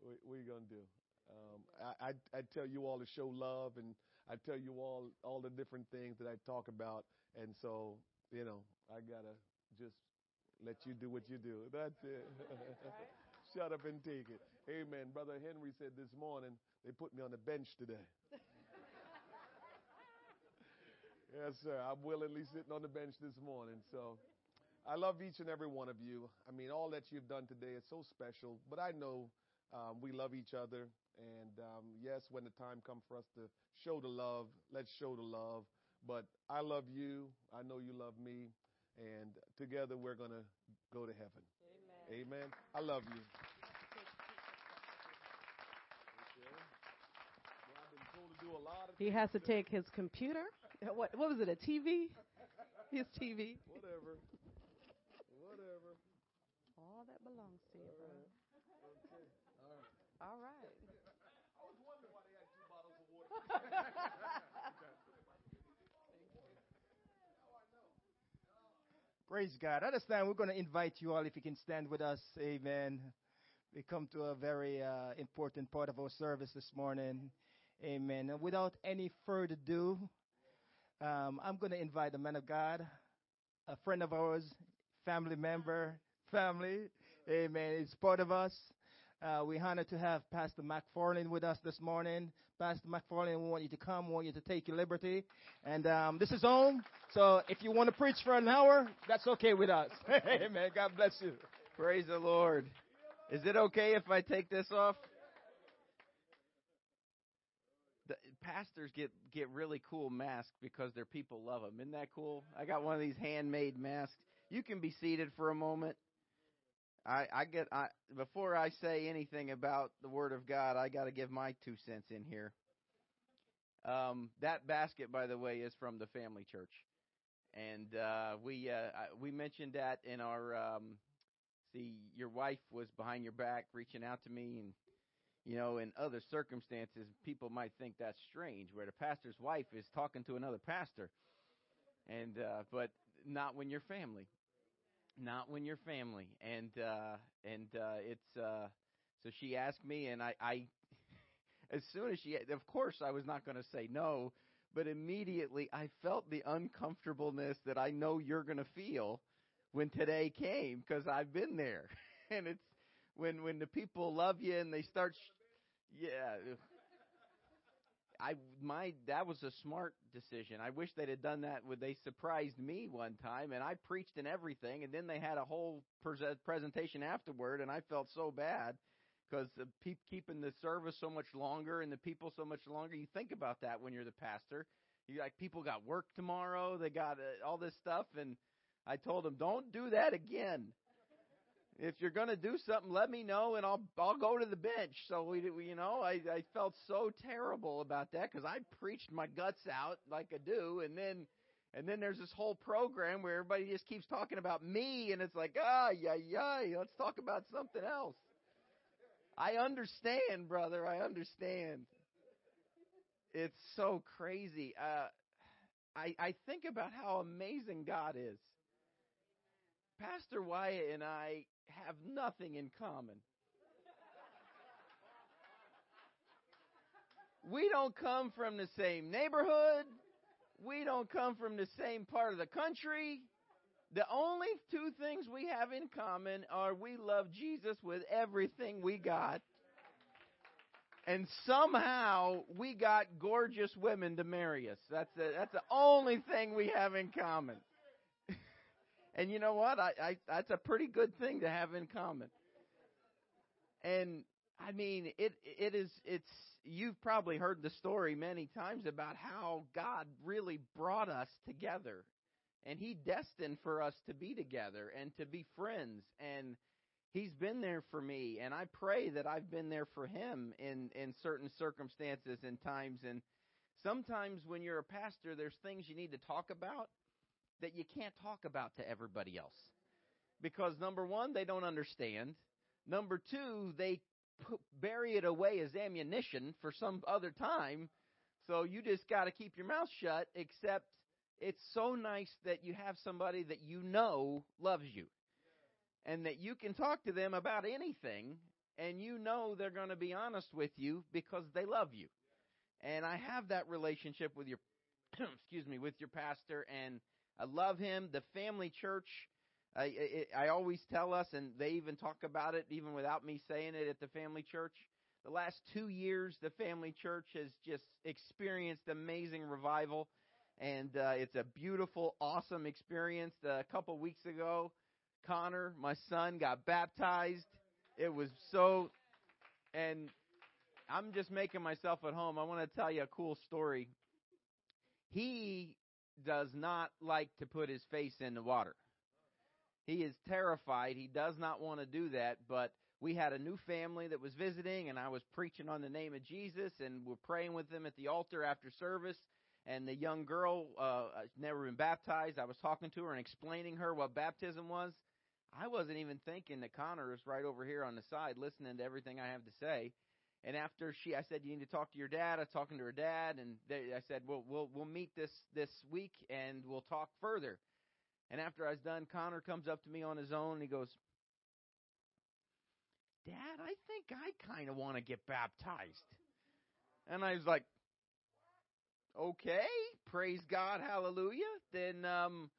what, what are you gonna do? Um, I, I I tell you all to show love, and I tell you all all the different things that I talk about, and so you know, I gotta just let you do what you do. That's it. [laughs] Shut up and take it. Amen. Brother Henry said this morning, they put me on the bench today. [laughs] yes, sir. I'm willingly sitting on the bench this morning. So I love each and every one of you. I mean, all that you've done today is so special, but I know um, we love each other. And um, yes, when the time comes for us to show the love, let's show the love. But I love you. I know you love me. And together we're going to go to heaven. Amen. I love you. do a lot of. He has to take his computer. [laughs] What what was it? A TV? His TV. Whatever. Whatever. All that belongs to you, bro. Okay. All right. All right. I was wondering why they had two bottles of water. [laughs] Praise God. At this time, we're going to invite you all, if you can stand with us. Amen. We come to a very uh, important part of our service this morning. Amen. And without any further ado, um, I'm going to invite the man of God, a friend of ours, family member, family. Amen. It's part of us. Uh, we're honored to have Pastor McFarlane with us this morning. Pastor McFarlane, we want you to come. We want you to take your liberty. And um, this is home. So if you want to preach for an hour, that's okay with us. [laughs] Amen. God bless you. Praise the Lord. Is it okay if I take this off? The pastors get get really cool masks because their people love them. Isn't that cool? I got one of these handmade masks. You can be seated for a moment. I, I get I before I say anything about the Word of God, I got to give my two cents in here. Um, that basket, by the way, is from the family church, and uh, we uh, we mentioned that in our um, see your wife was behind your back reaching out to me, and you know in other circumstances people might think that's strange, where the pastor's wife is talking to another pastor, and uh, but not when you're family. Not when you're family. And uh and uh it's uh so she asked me and i i [laughs] as soon as she of course i was not going to say no but immediately i felt the uncomfortableness that i know you're going to feel when today came because i've been there. [laughs] And it's when when the people love you and they start yeah I my that was a smart decision. I wish they'd have done that when they surprised me one time, and I preached and everything, and then they had a whole pre- presentation afterward, and I felt so bad because the pe- keeping the service so much longer and the people so much longer. You think about that when you're the pastor. You like people got work tomorrow, they got uh, all this stuff, and I told them don't do that again if you're going to do something, let me know, and I'll I'll go to the bench. So we, we you know, I I felt so terrible about that because I preached my guts out like I do, and then and then there's this whole program where everybody just keeps talking about me, and it's like ah yeah yeah, let's talk about something else. I understand, brother. I understand. It's so crazy. Uh, I I think about how amazing God is. Pastor Wyatt and I have nothing in common. We don't come from the same neighborhood. We don't come from the same part of the country. The only two things we have in common are we love Jesus with everything we got. And somehow we got gorgeous women to marry us. That's the, that's the only thing we have in common. And you know what? I, I that's a pretty good thing to have in common. And I mean, it it is it's you've probably heard the story many times about how God really brought us together. And he destined for us to be together and to be friends and he's been there for me and I pray that I've been there for him in in certain circumstances and times and sometimes when you're a pastor there's things you need to talk about that you can't talk about to everybody else. Because number one, they don't understand. Number two, they bury it away as ammunition for some other time. So you just got to keep your mouth shut, except it's so nice that you have somebody that you know loves you. And that you can talk to them about anything, and you know they're going to be honest with you because they love you. And I have that relationship with your, [clears throat] excuse me, with your pastor, and I love him. The family church, I, I, I always tell us, and they even talk about it even without me saying it at the family church. The last two years, the family church has just experienced amazing revival, and uh, it's a beautiful, awesome experience. Uh, a couple weeks ago, Connor, my son, got baptized. It was so, and I'm just making myself at home. I want to tell you a cool story. He does not like to put his face in the water. He is terrified. He does not want to do that, but we had a new family that was visiting, and I was preaching on the name of Jesus, and we're praying with them at the altar after service. And the young girl uh, never been baptized. I was talking to her and explaining her what baptism was. I wasn't even thinking that Connor is right over here on the side listening to everything I have to say. And after she, I said, "You need to talk to your dad." I was talking to her dad, and they, I said, "We'll we'll we'll meet this this week, and we'll talk further." And after I was done, Connor comes up to me on his own, and he goes, "Dad, I think I kind of want to get baptized." And I was like, "Okay, praise God, hallelujah." Then um,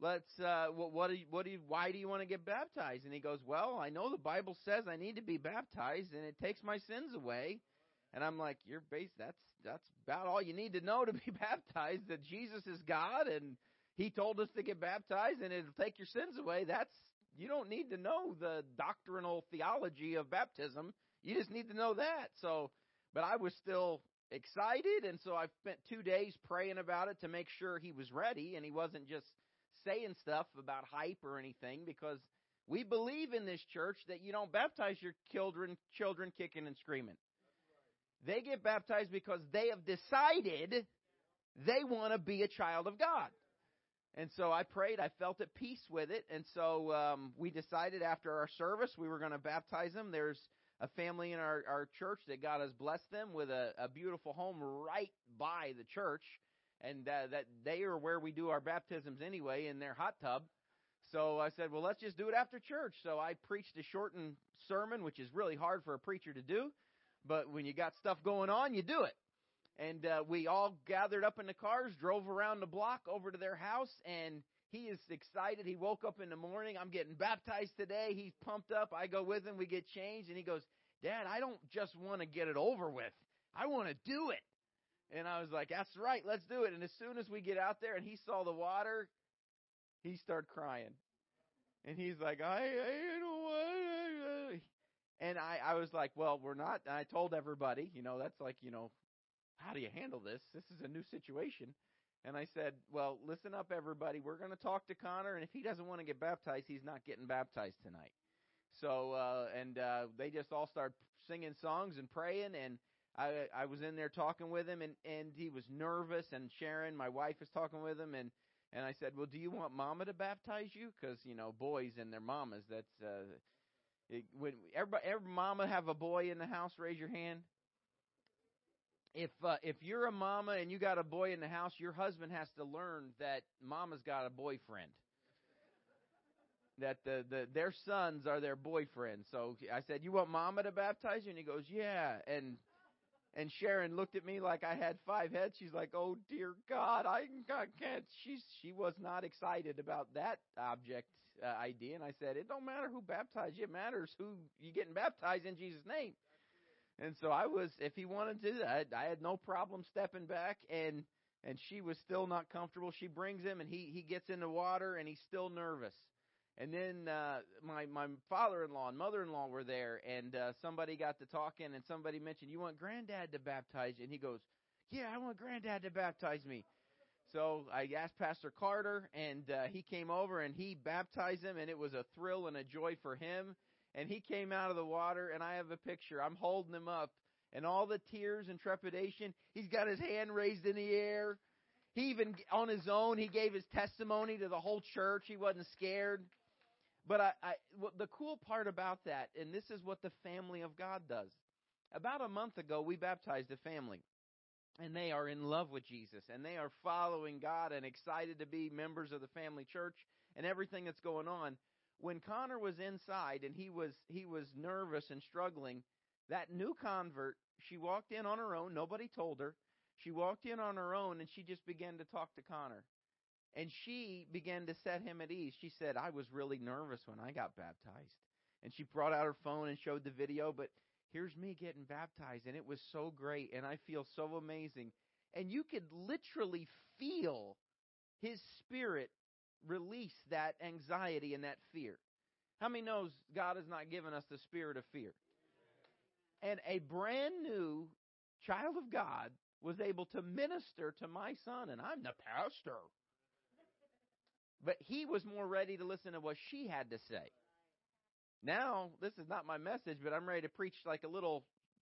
let's uh what what do you, what do you, why do you want to get baptized? And he goes well i know the bible says i need to be baptized and it takes my sins away. And i'm like you're base that's that's about all you need to know to be [laughs] baptized that jesus is god and he told us to get baptized and it'll take your sins away. That's you don't need to know the doctrinal theology of baptism. You just need to know that. So but i was still excited and so i spent two days praying about it to make sure he was ready and he wasn't just saying stuff about hype or anything because we believe in this church that you don't baptize your children children kicking and screaming. They get baptized because they have decided they want to be a child of God. And so I prayed, I felt at peace with it, and so um, we decided after our service we were going to baptize them. There's a family in our, our church that God has blessed them with a, a beautiful home right by the church and uh, that they are where we do our baptisms anyway in their hot tub. So I said, well, let's just do it after church. So I preached a shortened sermon, which is really hard for a preacher to do, but when you got stuff going on, you do it. And uh, we all gathered up in the cars, drove around the block over to their house, and he is excited. He woke up in the morning. I'm getting baptized today. He's pumped up. I go with him. We get changed, and he goes, Dad, I don't just want to get it over with. I want to do it. And I was like, that's right, let's do it. And as soon as we get out there and he saw the water, he started crying. And he's like, I, I don't want And I, I was like, well, we're not. And I told everybody, you know, that's like, you know, how do you handle this? This is a new situation. And I said, well, listen up, everybody. We're going to talk to Connor, and if he doesn't want to get baptized, he's not getting baptized tonight. So, uh, and uh, they just all start singing songs and praying, and I I was in there talking with him and and he was nervous and Sharon my wife was talking with him and and I said, "Well, do you want mama to baptize you cuz you know, boys and their mamas that's uh it, when everybody every mama have a boy in the house, raise your hand. If uh, if you're a mama and you got a boy in the house, your husband has to learn that mama's got a boyfriend that the, the their sons are their boyfriends. So I said, "You want Mama to baptize you?" And he goes, "Yeah." And and Sharon looked at me like I had five heads. She's like, "Oh dear God, I, can't." She she was not excited about that object uh, idea, and I said, "It don't matter who baptized you; it matters who you getting baptized in Jesus' name." And so I was, if he wanted to, I, I had no problem stepping back, and and she was still not comfortable. She brings him, and he he gets in the water, and he's still nervous. And then uh, my my father-in-law and mother-in-law were there, and uh, somebody got to talking, and somebody mentioned, "You want Granddad to baptize you?" And he goes, "Yeah, I want Granddad to baptize me." So I asked Pastor Carter, and uh, he came over and he baptized him, and it was a thrill and a joy for him. And he came out of the water, and I have a picture. I'm holding him up, and all the tears and trepidation. He's got his hand raised in the air. He even on his own, he gave his testimony to the whole church. He wasn't scared. But I, I the cool part about that, and this is what the family of God does. About a month ago, we baptized a family, and they are in love with Jesus, and they are following God and excited to be members of the family church and everything that's going on. When Connor was inside and he was he was nervous and struggling, that new convert, she walked in on her own. Nobody told her. She walked in on her own and she just began to talk to Connor. And she began to set him at ease. She said, I was really nervous when I got baptized. And she brought out her phone and showed the video, but here's me getting baptized, and it was so great, and I feel so amazing. And you could literally feel his spirit release that anxiety and that fear. How many knows God has not given us the spirit of fear? And a brand new child of God was able to minister to my son, and I'm the pastor. But he was more ready to listen to what she had to say. Now, this is not my message, but I'm ready to preach like a little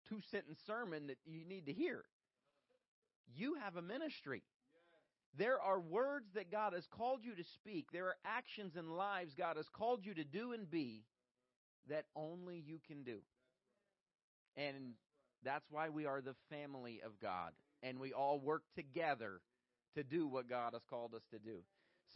two sentence sermon that you need to hear. You have a ministry. There are words that God has called you to speak. There are actions and lives God has called you to do and be that only you can do. And that's why we are the family of God. And we all work together to do what God has called us to do.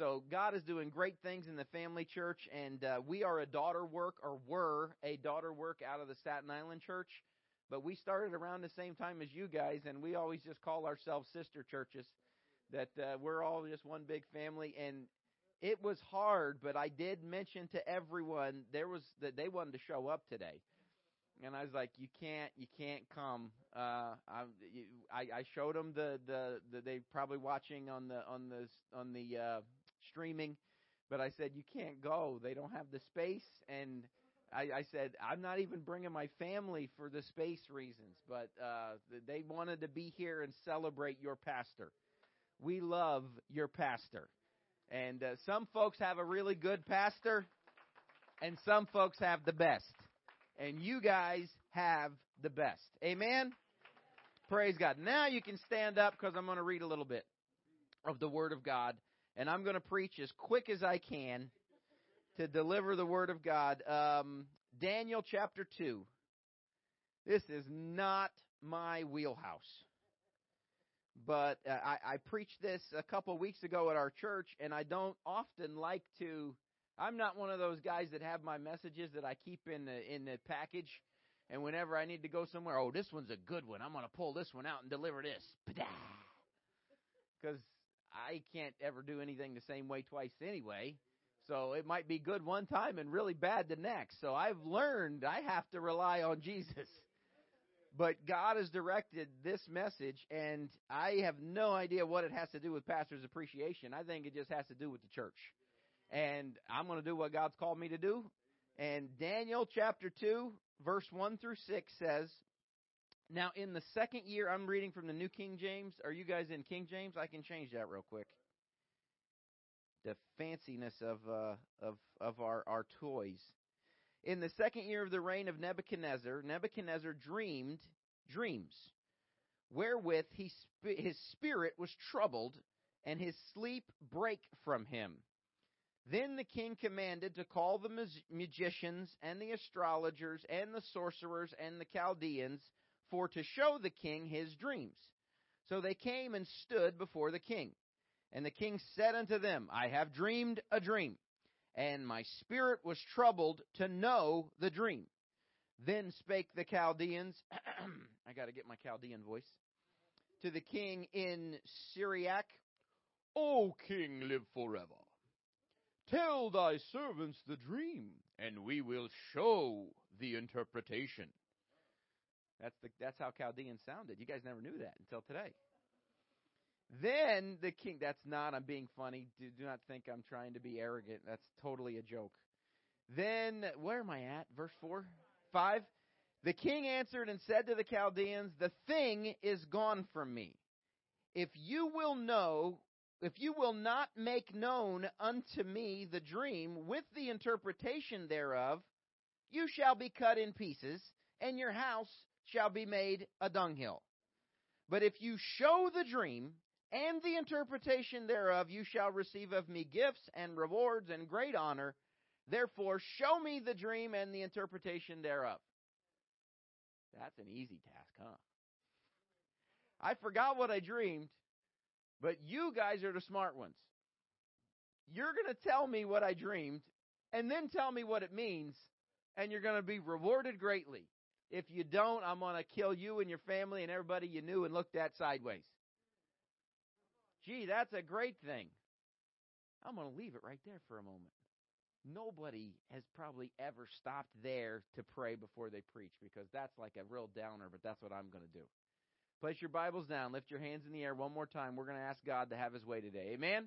So God is doing great things in the family church, and uh, we are a daughter work, or were a daughter work out of the Staten Island church. But we started around the same time as you guys, and we always just call ourselves sister churches. That uh, we're all just one big family, and it was hard. But I did mention to everyone there was that they wanted to show up today, and I was like, "You can't, you can't come." Uh, I, I showed them the, the the they probably watching on the on the on the uh, streaming, but I said you can't go. They don't have the space, and I, I said I'm not even bringing my family for the space reasons. But uh, they wanted to be here and celebrate your pastor. We love your pastor, and uh, some folks have a really good pastor, and some folks have the best, and you guys have the best. Amen. Praise God. Now you can stand up because I'm going to read a little bit of the Word of God and I'm going to preach as quick as I can to deliver the Word of God. Um, Daniel chapter 2. This is not my wheelhouse. But uh, I, I preached this a couple weeks ago at our church, and I don't often like to. I'm not one of those guys that have my messages that I keep in the in the package, and whenever I need to go somewhere, oh, this one's a good one. I'm going to pull this one out and deliver this, because I can't ever do anything the same way twice anyway. So it might be good one time and really bad the next. So I've learned I have to rely on [laughs] Jesus. But God has directed this message, and I have no idea what it has to do with pastor's appreciation. I think it just has to do with the church. And I'm going to do what God's called me to do. And Daniel chapter 2, verse 1 through 6 says, now, in the second year, I'm reading from the New King James. Are you guys in King James? I can change that real quick. The fanciness of uh, of of our our toys. In the second year of the reign of Nebuchadnezzar, Nebuchadnezzar dreamed dreams, wherewith he sp- his spirit was troubled, and his sleep brake from him. Then the king commanded to call the magicians and the astrologers and the sorcerers and the Chaldeans for to show the king his dreams. So they came and stood before the king. And the king said unto them, I have dreamed a dream, and my spirit was troubled to know the dream. Then spake the Chaldeans, [clears throat] I got to get my Chaldean voice, to the king in Syriac, O king, live forever. Tell thy servants the dream, and we will show the interpretation. That's the that's how Chaldean sounded. You guys never knew that until today. Then the king that's not I'm being funny. Do, do not think I'm trying to be arrogant. That's totally a joke. Then where am I at? Verse 4? 5 The king answered and said to the Chaldeans, "The thing is gone from me. If you will know if you will not make known unto me the dream with the interpretation thereof, you shall be cut in pieces, and your house shall be made a dunghill. But if you show the dream and the interpretation thereof, you shall receive of me gifts and rewards and great honor. Therefore, show me the dream and the interpretation thereof. That's an easy task, huh? I forgot what I dreamed, but you guys are the smart ones. You're going to tell me what I dreamed and then tell me what it means, and you're going to be rewarded greatly. If you don't, I'm going to kill you and your family and everybody you knew and looked at sideways. Gee, that's a great thing. I'm going to leave it right there for a moment. Nobody has probably ever stopped there to pray before they preach because that's like a real downer, but that's what I'm going to do. Place your Bibles down, lift your hands in the air one more time. We're going to ask God to have his way today. Amen.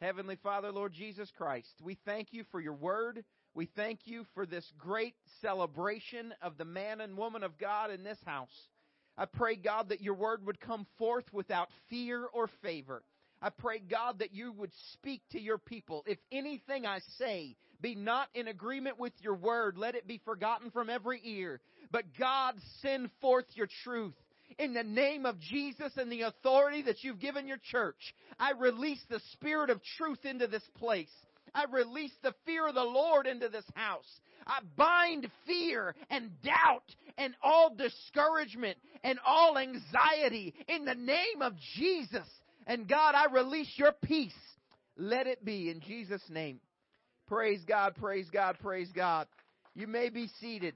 Heavenly Father, Lord Jesus Christ, we thank you for your word. We thank you for this great celebration of the man and woman of God in this house. I pray, God, that your word would come forth without fear or favor. I pray, God, that you would speak to your people. If anything I say be not in agreement with your word. Let it be forgotten from every ear. But God, send forth your truth. In the name of Jesus and the authority that you've given your church, I release the spirit of truth into this place. I release the fear of the Lord into this house. I bind fear and doubt and all discouragement and all anxiety in the name of Jesus. And God, I release your peace. Let it be in Jesus' name. Praise God, praise God, praise God. You may be seated.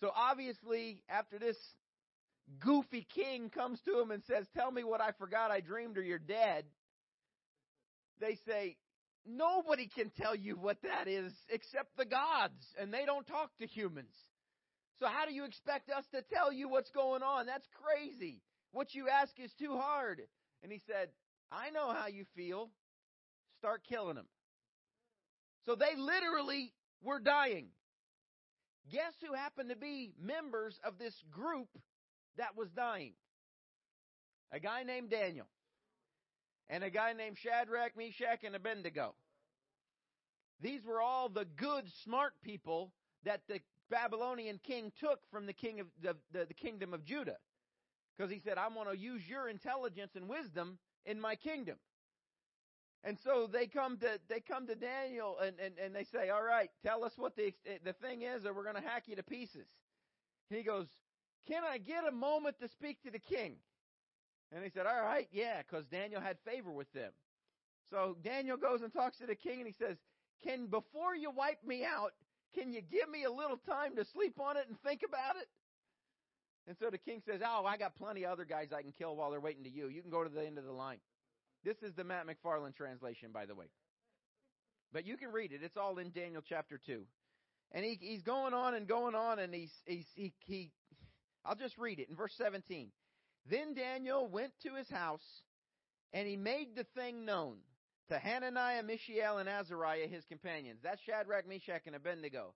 So obviously, after this goofy king comes to him and says, Tell me what I forgot I dreamed or you're dead, they say, Nobody can tell you what that is except the gods, and they don't talk to humans. So how do you expect us to tell you what's going on? That's crazy. What you ask is too hard. And he said, I know how you feel. Start killing them. So they literally were dying. Guess who happened to be members of this group that was dying? A guy named Daniel and a guy named Shadrach, Meshach, and Abednego. These were all the good, smart people that the Babylonian king took from the king of the, the, the kingdom of Judah. Because he said, I want to use your intelligence and wisdom in my kingdom. And so they come to they come to Daniel and, and, and they say, All right, tell us what the the thing is, or we're going to hack you to pieces. He goes, Can I get a moment to speak to the king? And he said, All right, yeah, because Daniel had favor with them. So Daniel goes and talks to the king and he says, Can before you wipe me out, can you give me a little time to sleep on it and think about it? And so the king says, Oh, I got plenty of other guys I can kill while they're waiting to you. You can go to the end of the line. This is the Matt McFarland translation, by the way. But you can read it. It's all in Daniel chapter 2. And he, he's going on and going on, and he's, he's, he, he, I'll just read it in verse 17. Then Daniel went to his house, and he made the thing known to Hananiah, Mishael, and Azariah, his companions. That's Shadrach, Meshach, and Abednego.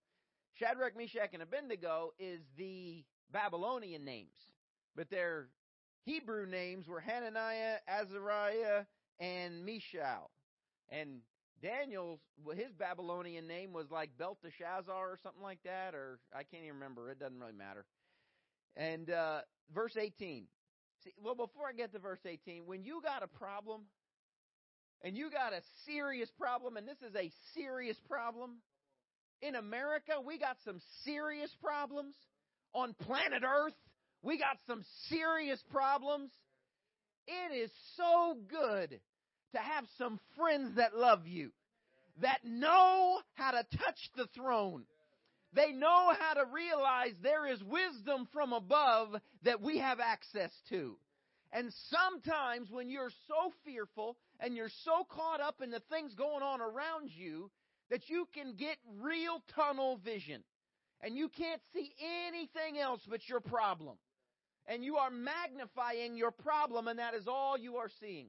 Shadrach, Meshach, and Abednego is the Babylonian names, but their Hebrew names were Hananiah, Azariah, and Mishael. And Daniel's, well, his Babylonian name was like Belteshazzar or something like that, or I can't even remember. It doesn't really matter. And uh, verse 18. See, well, before I get to verse 18, when you got a problem, and you got a serious problem, and this is a serious problem, in America, we got some serious problems. On planet Earth, we got some serious problems. It is so good to have some friends that love you, that know how to touch the throne. They know how to realize there is wisdom from above that we have access to. And sometimes when you're so fearful and you're so caught up in the things going on around you that you can get real tunnel vision and you can't see anything else but your problem and you are magnifying your problem, and that is all you are seeing.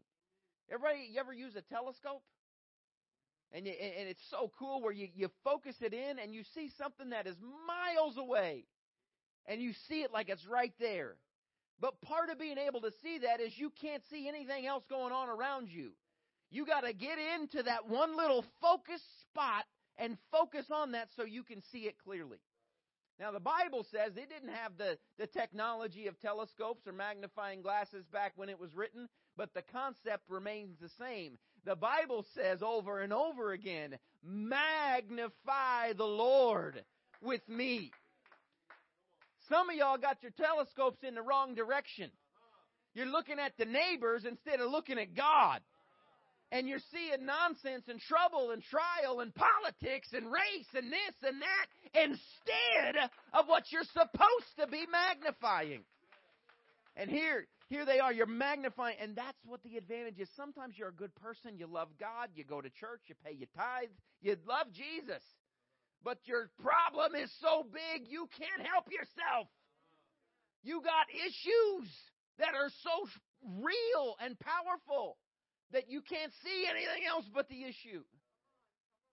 Everybody, you ever use a telescope? And, you, and it's so cool where you, you focus it in and you see something that is miles away, and you see it like it's right there. But part of being able to see that is you can't see anything else going on around you. You got to get into that one little focus spot and focus on that so you can see it clearly. Now, the Bible says they didn't have the, the technology of telescopes or magnifying glasses back when it was written, but the concept remains the same. The Bible says over and over again, magnify the Lord with me. Some of y'all got your telescopes in the wrong direction. You're looking at the neighbors instead of looking at God and you're seeing nonsense and trouble and trial and politics and race and this and that instead of what you're supposed to be magnifying. And here, here they are, you're magnifying, and that's what the advantage is. Sometimes you're a good person, you love God, you go to church, you pay your tithes, you love Jesus. But your problem is so big you can't help yourself. You got issues that are so real and powerful that you can't see anything else but the issue.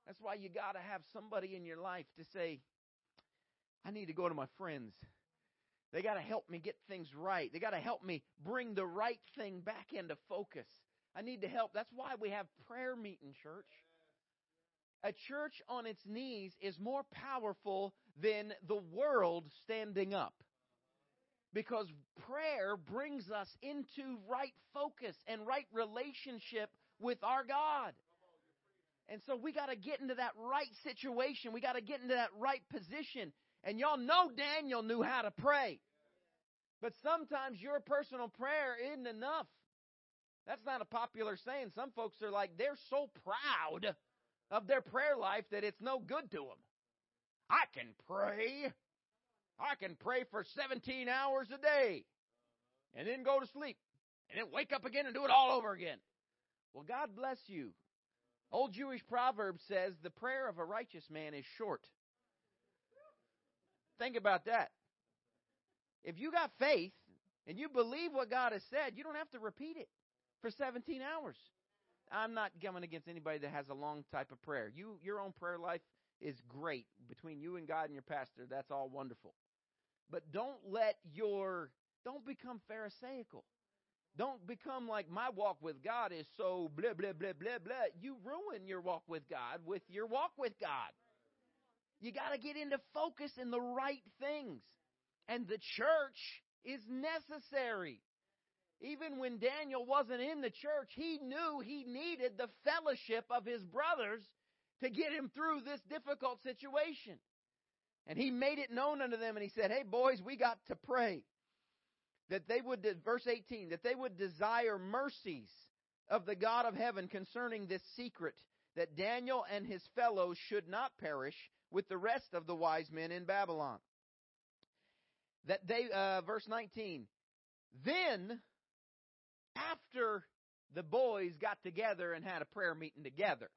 That's why you got to have somebody in your life to say, I need to go to my friends. They got to help me get things right. They got to help me bring the right thing back into focus. I need to help. That's why we have prayer meeting, church. A church on its knees is more powerful than the world standing up. Because prayer brings us into right focus and right relationship with our God. And so we got to get into that right situation. We got to get into that right position. And y'all know Daniel knew how to pray. But sometimes your personal prayer isn't enough. That's not a popular saying. Some folks are like, they're so proud of their prayer life that it's no good to them. I can pray. I can pray for 17 hours a day and then go to sleep and then wake up again and do it all over again. Well, God bless you. Old Jewish proverb says the prayer of a righteous man is short. Think about that. If you got faith and you believe what God has said, you don't have to repeat it for 17 hours. I'm not coming against anybody that has a long type of prayer. You your own prayer life is great between you and God and your pastor. That's all wonderful. But don't let your don't become pharisaical. Don't become like my walk with God is so blah blah blah blah blah. You ruin your walk with God with your walk with God. You got to get into focus in the right things. And the church is necessary. Even when Daniel wasn't in the church, he knew he needed the fellowship of his brothers to get him through this difficult situation. And he made it known unto them and he said, Hey boys, we got to pray. That they would, verse 18, that they would desire mercies of the God of heaven concerning this secret, that Daniel and his fellows should not perish with the rest of the wise men in Babylon. That they, uh, verse 19, then after the boys got together and had a prayer meeting together,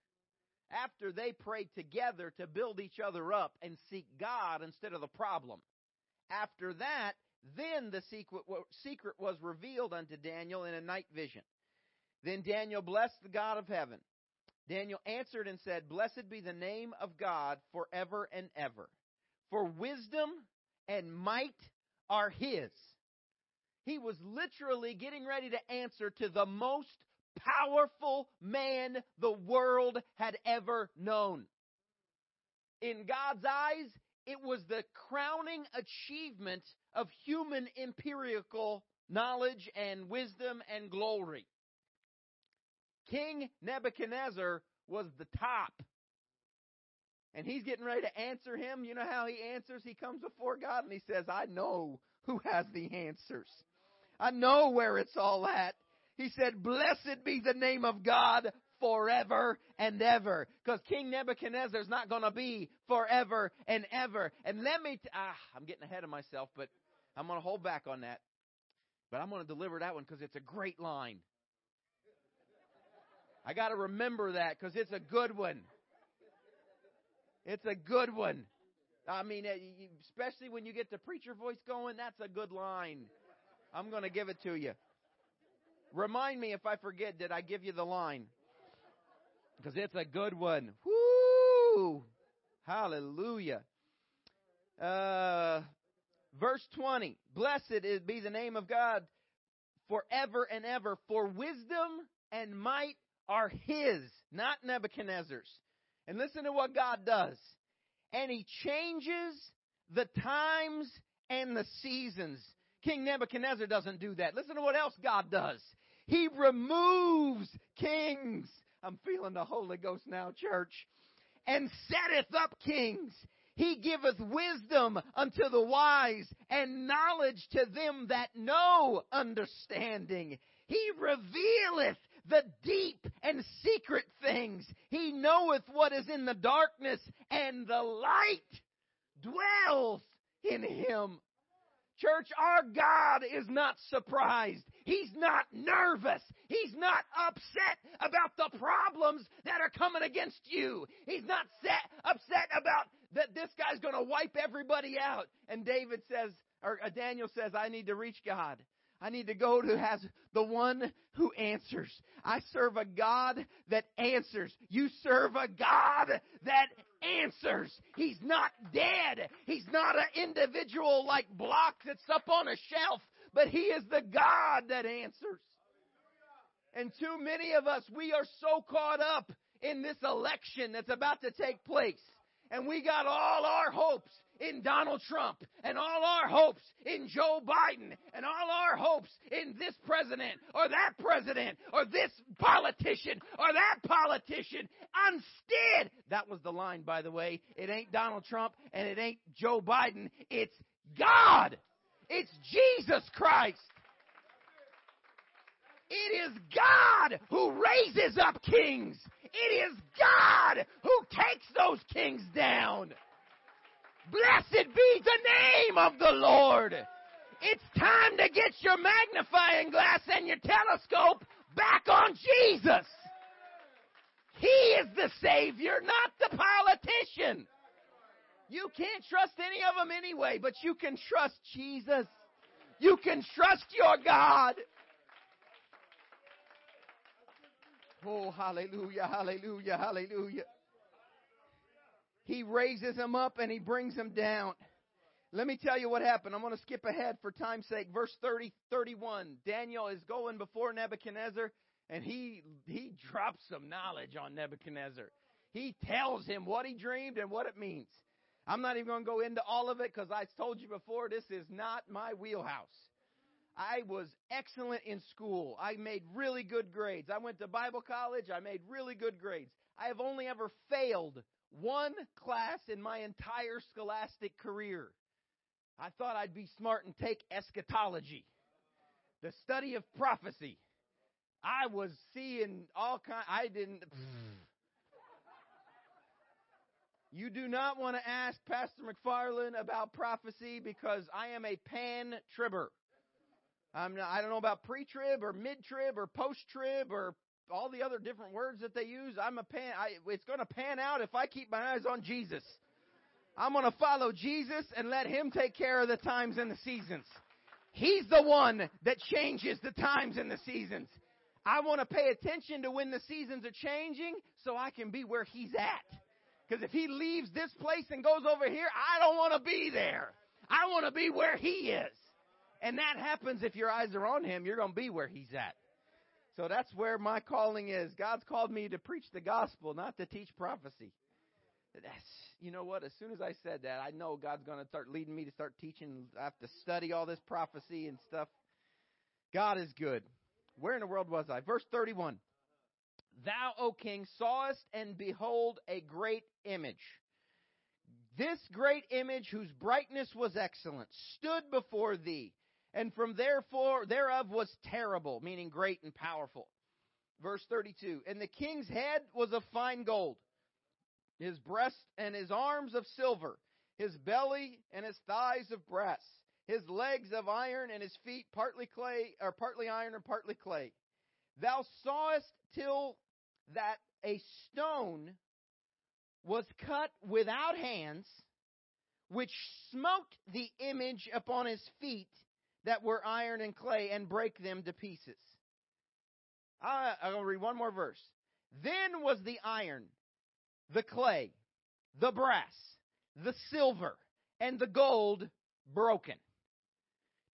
after they prayed together to build each other up and seek God instead of the problem, after that, then the secret was revealed unto Daniel in a night vision. Then Daniel blessed the God of heaven. Daniel answered and said, Blessed be the name of God forever and ever. For wisdom and might are his. He was literally getting ready to answer to the most powerful man the world had ever known. In God's eyes, it was the crowning achievement of human empirical knowledge and wisdom and glory. King Nebuchadnezzar was the top. And he's getting ready to answer him. You know how he answers? He comes before God and he says, I know who has the answers. I know where it's all at. He said, Blessed be the name of God forever and ever. Because King Nebuchadnezzar is not going to be forever and ever. And let me, t- ah, I'm getting ahead of myself, but I'm going to hold back on that. But I'm going to deliver that one because it's a great line. I got to remember that because it's a good one. It's a good one. I mean, eh, especially when you get the preacher voice going, that's a good line. I'm going to give it to you. Remind me if I forget, did I give you the line? Because it's a good one. Woo! Hallelujah. Uh, verse 20. Blessed is be the name of God forever and ever, for wisdom and might are His, not Nebuchadnezzar's. And listen to what God does. And He changes the times and the seasons. King Nebuchadnezzar doesn't do that. Listen to what else God does. He removes kings. I'm feeling the Holy Ghost now, church. And setteth up kings. He giveth wisdom unto the wise and knowledge to them that know understanding. He revealeth the deep and secret things. He knoweth what is in the darkness, and the light dwells in him. Church, our God is not surprised. He's not nervous. He's not upset about the problems that are coming against you. He's not set, upset about that this guy's going to wipe everybody out. And David says, or uh, Daniel says, I need to reach God. I need to go to has the one who answers. I serve a God that answers. You serve a God that answers. He's not dead. He's not an individual like block that's up on a shelf, but He is the God that answers. And too many of us, we are so caught up in this election that's about to take place. And we got all our hopes in Donald Trump and all our hopes in Joe Biden and all our hopes in this president or that president or this politician or that politician. Instead, that was the line, by the way. It ain't Donald Trump and it ain't Joe Biden. It's God. It's Jesus Christ. It is God who raises up kings. It is God who takes those kings down. Blessed be the name of the Lord. It's time to get your magnifying glass and your telescope back on Jesus. He is the Savior, not the politician. You can't trust any of them anyway, but you can trust Jesus. You can trust your God. Oh, hallelujah, hallelujah, hallelujah. He raises him up and he brings him down. Let me tell you what happened. I'm going to skip ahead for time's sake. Verse 30, 31. Daniel is going before Nebuchadnezzar and he, he drops some knowledge on Nebuchadnezzar. He tells him what he dreamed and what it means. I'm not even going to go into all of it because I told you before this is not my wheelhouse. I was excellent in school. I made really good grades. I went to Bible college. I made really good grades. I have only ever failed one class in my entire scholastic career. I thought I'd be smart and take eschatology, the study of prophecy. I was seeing all kind. I didn't. [sighs] You do not want to ask Pastor McFarland about prophecy because I am a pan tribber. I'm not, I don't know about pre-trib or mid-trib or post-trib or all the other different words that they use. I'm a pan. I, it's going to pan out if I keep my eyes on Jesus. I'm going to follow Jesus and let Him take care of the times and the seasons. He's the one that changes the times and the seasons. I want to pay attention to when the seasons are changing so I can be where He's at. Because if He leaves this place and goes over here, I don't want to be there. I want to be where He is. And that happens if your eyes are on Him, you're going to be where He's at. So that's where my calling is. God's called me to preach the gospel, not to teach prophecy. That's, you know what? As soon as I said that, I know God's going to start leading me to start teaching. I have to study all this prophecy and stuff. God is good. Where in the world was I? Verse 31. Thou, O king, sawest and behold a great image. This great image, whose brightness was excellent, stood before thee and from therefore thereof was terrible, meaning great and powerful. Verse 32, and the king's head was of fine gold, his breast and his arms of silver, his belly and his thighs of brass, his legs of iron and his feet partly clay, or partly iron and partly clay. Thou sawest till that a stone was cut without hands, which smote the image upon his feet that were iron and clay and break them to pieces. I, I'm going to read one more verse. Then was the iron, the clay, the brass, the silver, and the gold broken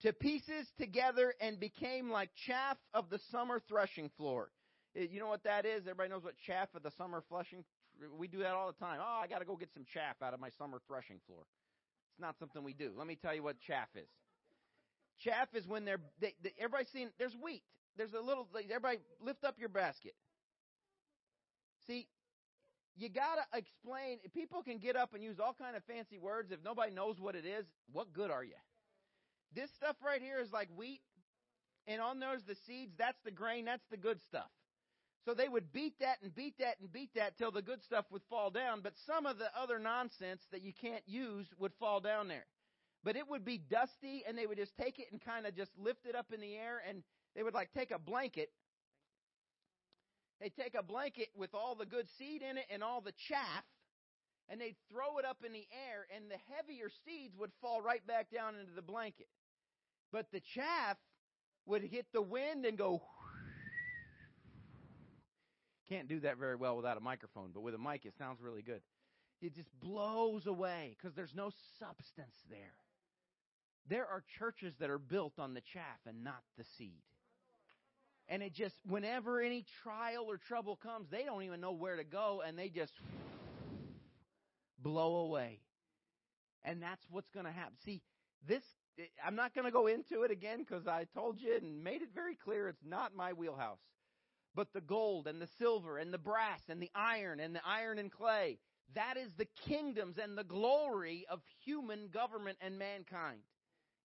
to pieces together and became like chaff of the summer threshing floor. Eh, you know what that is? Everybody knows what chaff of the summer threshing. We do that all the time. Oh, I got to go get some chaff out of my summer threshing floor. It's not something we do. Let me tell you what chaff is. Chaff is when they're, they, they, everybody's seen, there's wheat. There's a little, everybody lift up your basket. See, you gotta explain, people can get up and use all kind of fancy words. If nobody knows what it is, what good are you? This stuff right here is like wheat, and on those the seeds, that's the grain, that's the good stuff. So they would beat that and beat that and beat that till the good stuff would fall down, but some of the other nonsense that you can't use would fall down there but it would be dusty and they would just take it and kind of just lift it up in the air and they would like take a blanket. They'd take a blanket with all the good seed in it and all the chaff and they'd throw it up in the air and the heavier seeds would fall right back down into the blanket. But the chaff would hit the wind and go [sniffs] can't do that very well without a microphone but with a mic it sounds really good. It just blows away because there's no substance there there are churches that are built on the chaff and not the seed. And it just, whenever any trial or trouble comes, they don't even know where to go and they just blow away. And that's what's going to happen. See, this, I'm not going to go into it again because I told you and made it very clear it's not my wheelhouse. But the gold and the silver and the brass and the iron and the iron and clay, that is the kingdoms and the glory of human government and mankind.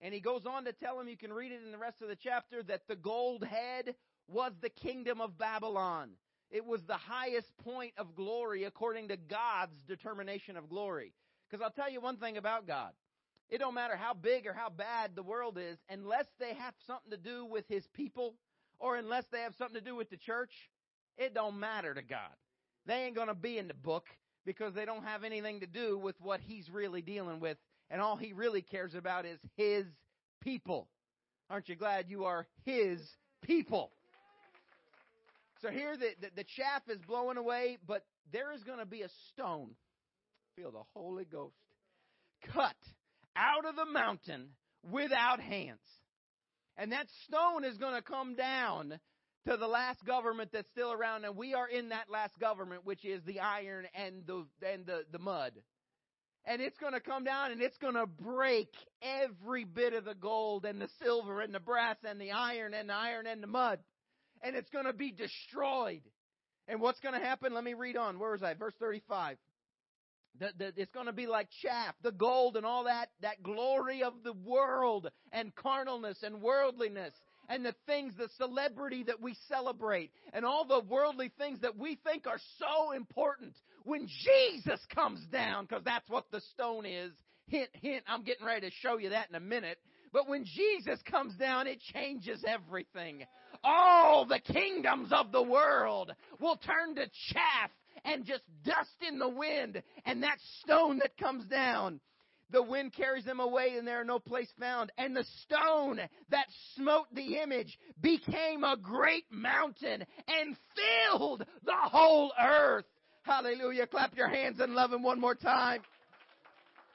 And he goes on to tell him, you can read it in the rest of the chapter, that the gold head was the kingdom of Babylon. It was the highest point of glory according to God's determination of glory. Because I'll tell you one thing about God. It don't matter how big or how bad the world is, unless they have something to do with his people, or unless they have something to do with the church, it don't matter to God. They ain't to be in the book because they don't have anything to do with what he's really dealing with. And all he really cares about is his people. Aren't you glad you are his people? So here the, the, the chaff is blowing away, but there is going to be a stone. Feel the Holy Ghost. Cut out of the mountain without hands. And that stone is going to come down to the last government that's still around, and we are in that last government, which is the iron and the and the, the mud. And it's going to come down and it's going to break every bit of the gold and the silver and the brass and the iron and the iron and the mud. And it's going to be destroyed. And what's going to happen? Let me read on. Where was I? Verse 35. The, the, it's going to be like chaff, the gold and all that, that glory of the world and carnalness and worldliness and the things, the celebrity that we celebrate and all the worldly things that we think are so important. When Jesus comes down, because that's what the stone is, hint, hint, I'm getting ready to show you that in a minute. But when Jesus comes down, it changes everything. All the kingdoms of the world will turn to chaff and just dust in the wind and that stone that comes down. The wind carries them away and there are no place found. And the stone that smote the image became a great mountain and filled the whole earth. Hallelujah. Clap your hands and love him one more time.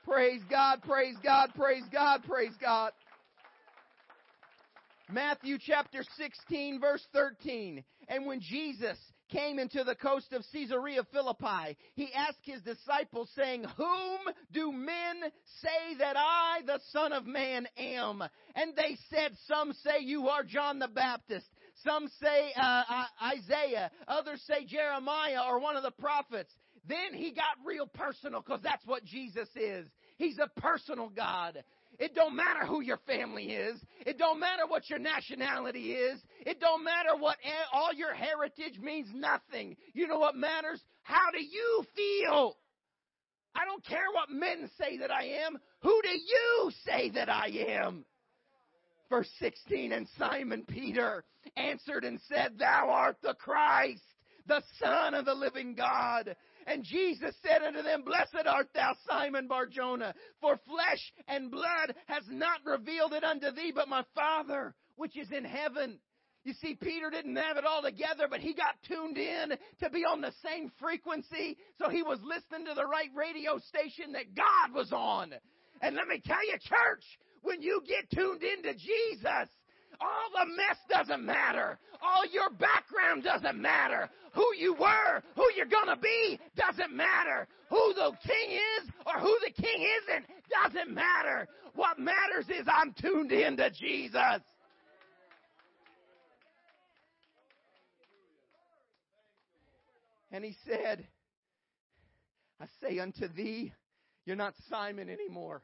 Praise God, praise God, praise God, praise God. Matthew chapter 16 verse 13. And when Jesus came into the coast of Caesarea Philippi, he asked his disciples saying, Whom do men say that I, the son of man, am? And they said, some say you are John the Baptist. Some say uh, Isaiah. Others say Jeremiah or one of the prophets. Then he got real personal because that's what Jesus is. He's a personal God. It don't matter who your family is. It don't matter what your nationality is. It don't matter what all your heritage means nothing. You know what matters? How do you feel? I don't care what men say that I am. Who do you say that I am? Verse 16, and Simon Peter answered and said, Thou art the Christ, the Son of the living God. And Jesus said unto them, Blessed art thou, Simon Barjona, for flesh and blood has not revealed it unto thee, but my Father which is in heaven. You see, Peter didn't have it all together, but he got tuned in to be on the same frequency, so he was listening to the right radio station that God was on. And let me tell you, church, when you get tuned into Jesus, all the mess doesn't matter. All your background doesn't matter. Who you were, who you're gonna be, doesn't matter. Who the king is or who the king isn't, doesn't matter. What matters is I'm tuned into Jesus. And he said, I say unto thee, you're not Simon anymore.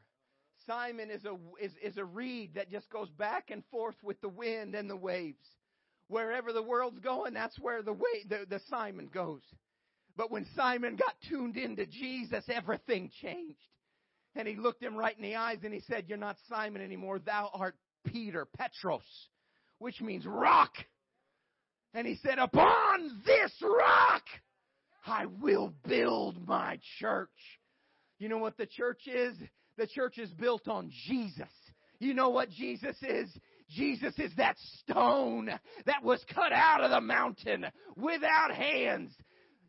Simon is a, is, is a reed that just goes back and forth with the wind and the waves. Wherever the world's going, that's where the, way, the, the Simon goes. But when Simon got tuned into Jesus, everything changed. And he looked him right in the eyes and he said, You're not Simon anymore. Thou art Peter, Petros, which means rock. And he said, Upon this rock I will build my church. You know what the church is? The church is built on Jesus. You know what Jesus is? Jesus is that stone that was cut out of the mountain without hands.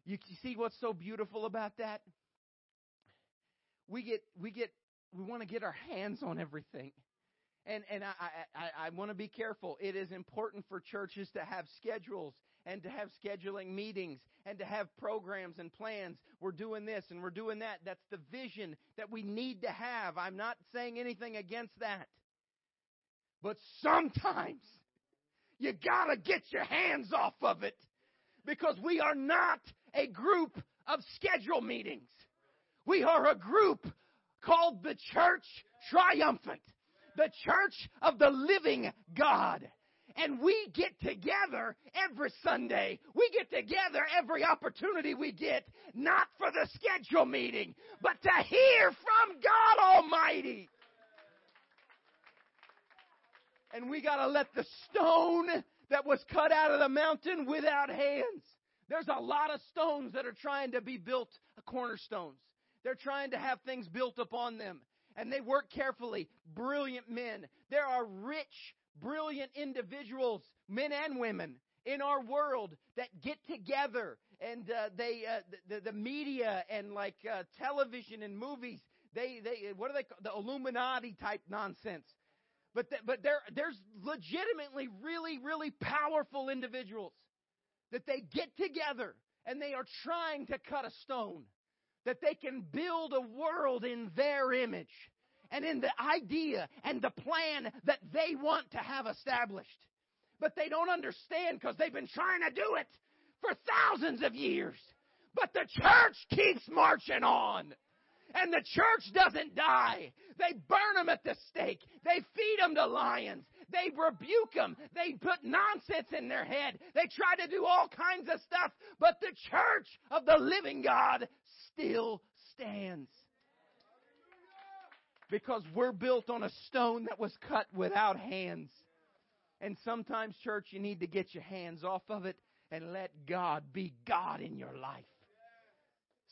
You see what's so beautiful about that? We get, we get, we want to get our hands on everything. And and I I, I want to be careful. It is important for churches to have schedules and to have scheduling meetings and to have programs and plans. We're doing this and we're doing that. That's the vision that we need to have. I'm not saying anything against that. But sometimes you gotta get your hands off of it because we are not a group of schedule meetings. We are a group called the Church Triumphant, the Church of the Living God. And we get together every Sunday. We get together every opportunity we get, not for the schedule meeting, but to hear from God Almighty. And we gotta let the stone that was cut out of the mountain without hands. There's a lot of stones that are trying to be built uh, cornerstones. They're trying to have things built upon them. And they work carefully. Brilliant men. There are rich, brilliant individuals, men and women, in our world that get together and uh, they uh, the, the media and like uh, television and movies they they what are they called? the Illuminati type nonsense but th- but there there's legitimately really really powerful individuals that they get together and they are trying to cut a stone that they can build a world in their image and in the idea and the plan that they want to have established. But they don't understand because they've been trying to do it for thousands of years. But the church keeps marching on. And the church doesn't die. They burn them at the stake. They feed them to lions. They rebuke them. They put nonsense in their head. They try to do all kinds of stuff. But the church of the living God still stands. Because we're built on a stone that was cut without hands. And sometimes, church, you need to get your hands off of it and let God be God in your life.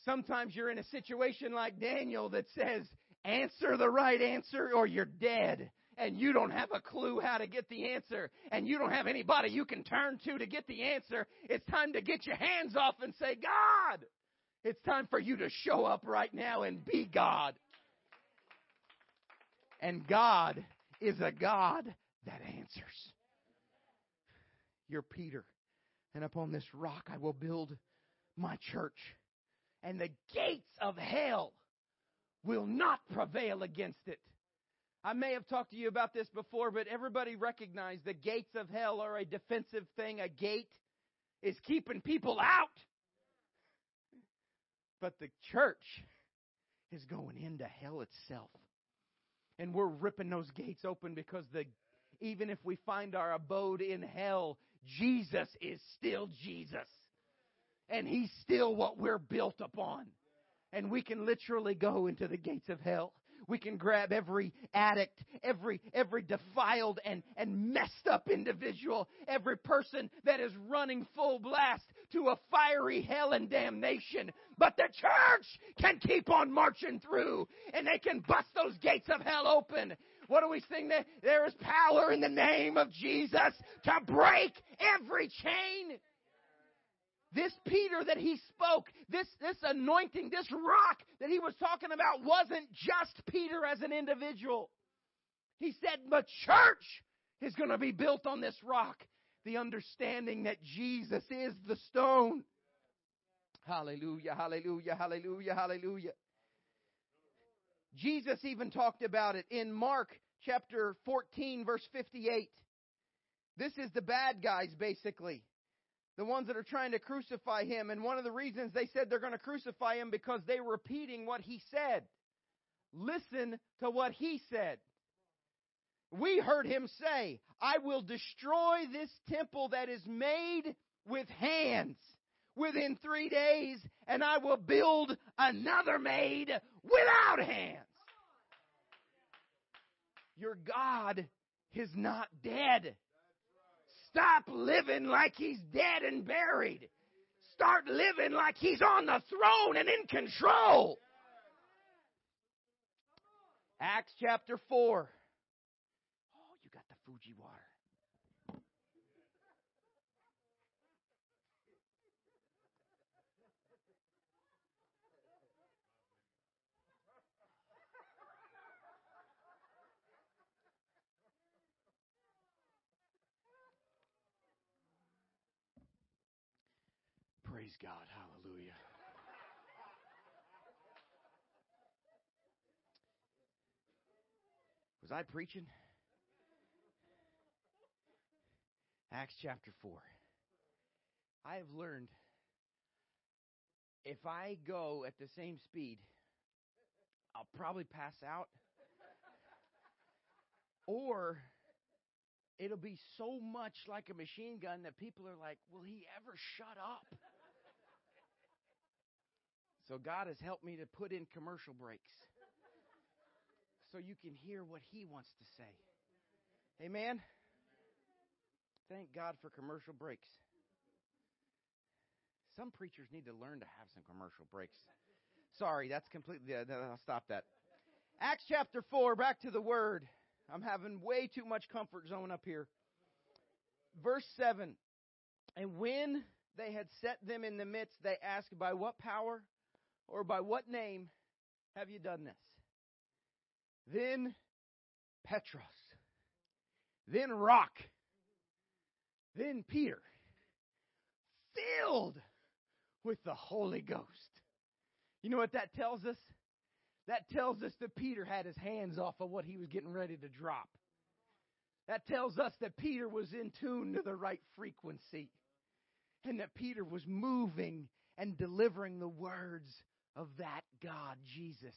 Sometimes you're in a situation like Daniel that says, answer the right answer or you're dead. And you don't have a clue how to get the answer. And you don't have anybody you can turn to to get the answer. It's time to get your hands off and say, God, it's time for you to show up right now and be God. And God is a God that answers. You're Peter, and upon this rock I will build my church, and the gates of hell will not prevail against it. I may have talked to you about this before, but everybody recognize the gates of hell are a defensive thing. A gate is keeping people out. But the church is going into hell itself. And we're ripping those gates open because the even if we find our abode in hell, Jesus is still Jesus. And he's still what we're built upon. And we can literally go into the gates of hell. We can grab every addict, every, every defiled and, and messed up individual, every person that is running full blast to a fiery hell and damnation. But the church can keep on marching through and they can bust those gates of hell open. What do we sing there? There is power in the name of Jesus to break every chain. This Peter that he spoke, this, this anointing, this rock that he was talking about wasn't just Peter as an individual. He said the church is going to be built on this rock. The understanding that Jesus is the stone. Hallelujah, hallelujah, hallelujah, hallelujah. Jesus even talked about it in Mark chapter 14, verse 58. This is the bad guys, basically. The ones that are trying to crucify him. And one of the reasons they said they're going to crucify him because they were repeating what he said. Listen to what he said. We heard him say, I will destroy this temple that is made with hands within three days, and I will build another made without hands. Your God is not dead. Stop living like he's dead and buried. Start living like he's on the throne and in control. Acts chapter 4. Oh, you got the Fuji water. Praise God. Hallelujah. Was I preaching? Acts chapter 4. I have learned if I go at the same speed, I'll probably pass out. or it'll be so much like a machine gun that people are like, will he ever shut up? So God has helped me to put in commercial breaks so you can hear what he wants to say. Amen? Thank God for commercial breaks. Some preachers need to learn to have some commercial breaks. Sorry, that's completely. Uh, I'll stop that. Acts chapter 4, back to the word. I'm having way too much comfort zone up here. Verse 7 And when they had set them in the midst, they asked, By what power or by what name have you done this? Then Petros, then Rock, then Peter, filled with the Holy Ghost. You know what that tells us? That tells us that Peter had his hands off of what he was getting ready to drop. That tells us that Peter was in tune to the right frequency and that Peter was moving and delivering the words of that God, Jesus,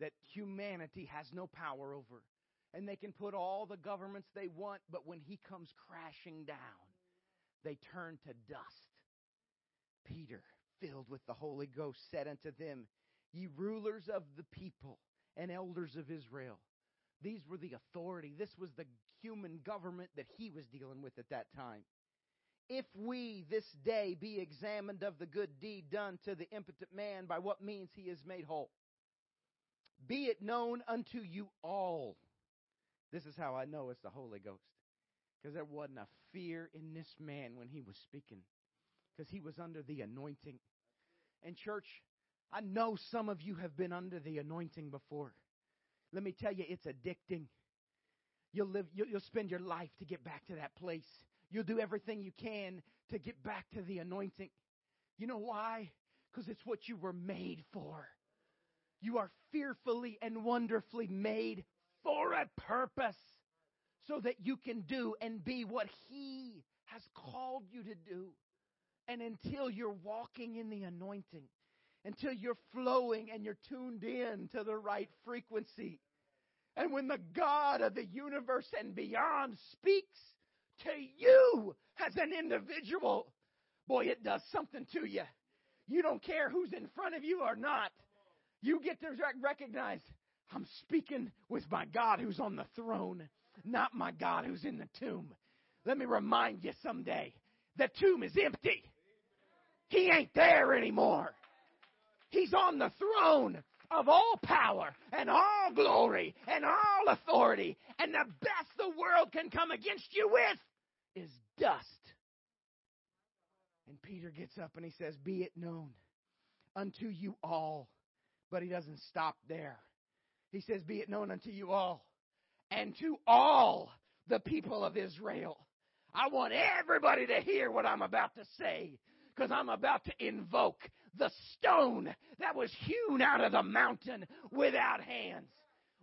that humanity has no power over. And they can put all the governments they want, but when he comes crashing down, they turn to dust. Peter, filled with the Holy Ghost, said unto them, Ye rulers of the people and elders of Israel. These were the authority. This was the human government that he was dealing with at that time. If we this day be examined of the good deed done to the impotent man, by what means he is made whole, be it known unto you all. This is how I know it's the Holy Ghost. Because there wasn't a fear in this man when he was speaking. Because he was under the anointing. And, church, I know some of you have been under the anointing before. Let me tell you, it's addicting. You'll live, you'll, spend your life to get back to that place. You'll do everything you can to get back to the anointing. You know why? Because it's what you were made for. You are fearfully and wonderfully made for a purpose so that you can do and be what He has called you to do. And until you're walking in the anointing, until you're flowing and you're tuned in to the right frequency. And when the God of the universe and beyond speaks to you as an individual, boy, it does something to you. You don't care who's in front of you or not. You get to recognize I'm speaking with my God who's on the throne, not my God who's in the tomb. Let me remind you someday the tomb is empty. He ain't there anymore. He's on the throne of all power and all glory and all authority. And the best the world can come against you with is dust. And Peter gets up and he says, Be it known unto you all. But he doesn't stop there. He says, Be it known unto you all and to all the people of Israel. I want everybody to hear what I'm about to say because I'm about to invoke the stone that was hewn out of the mountain without hands.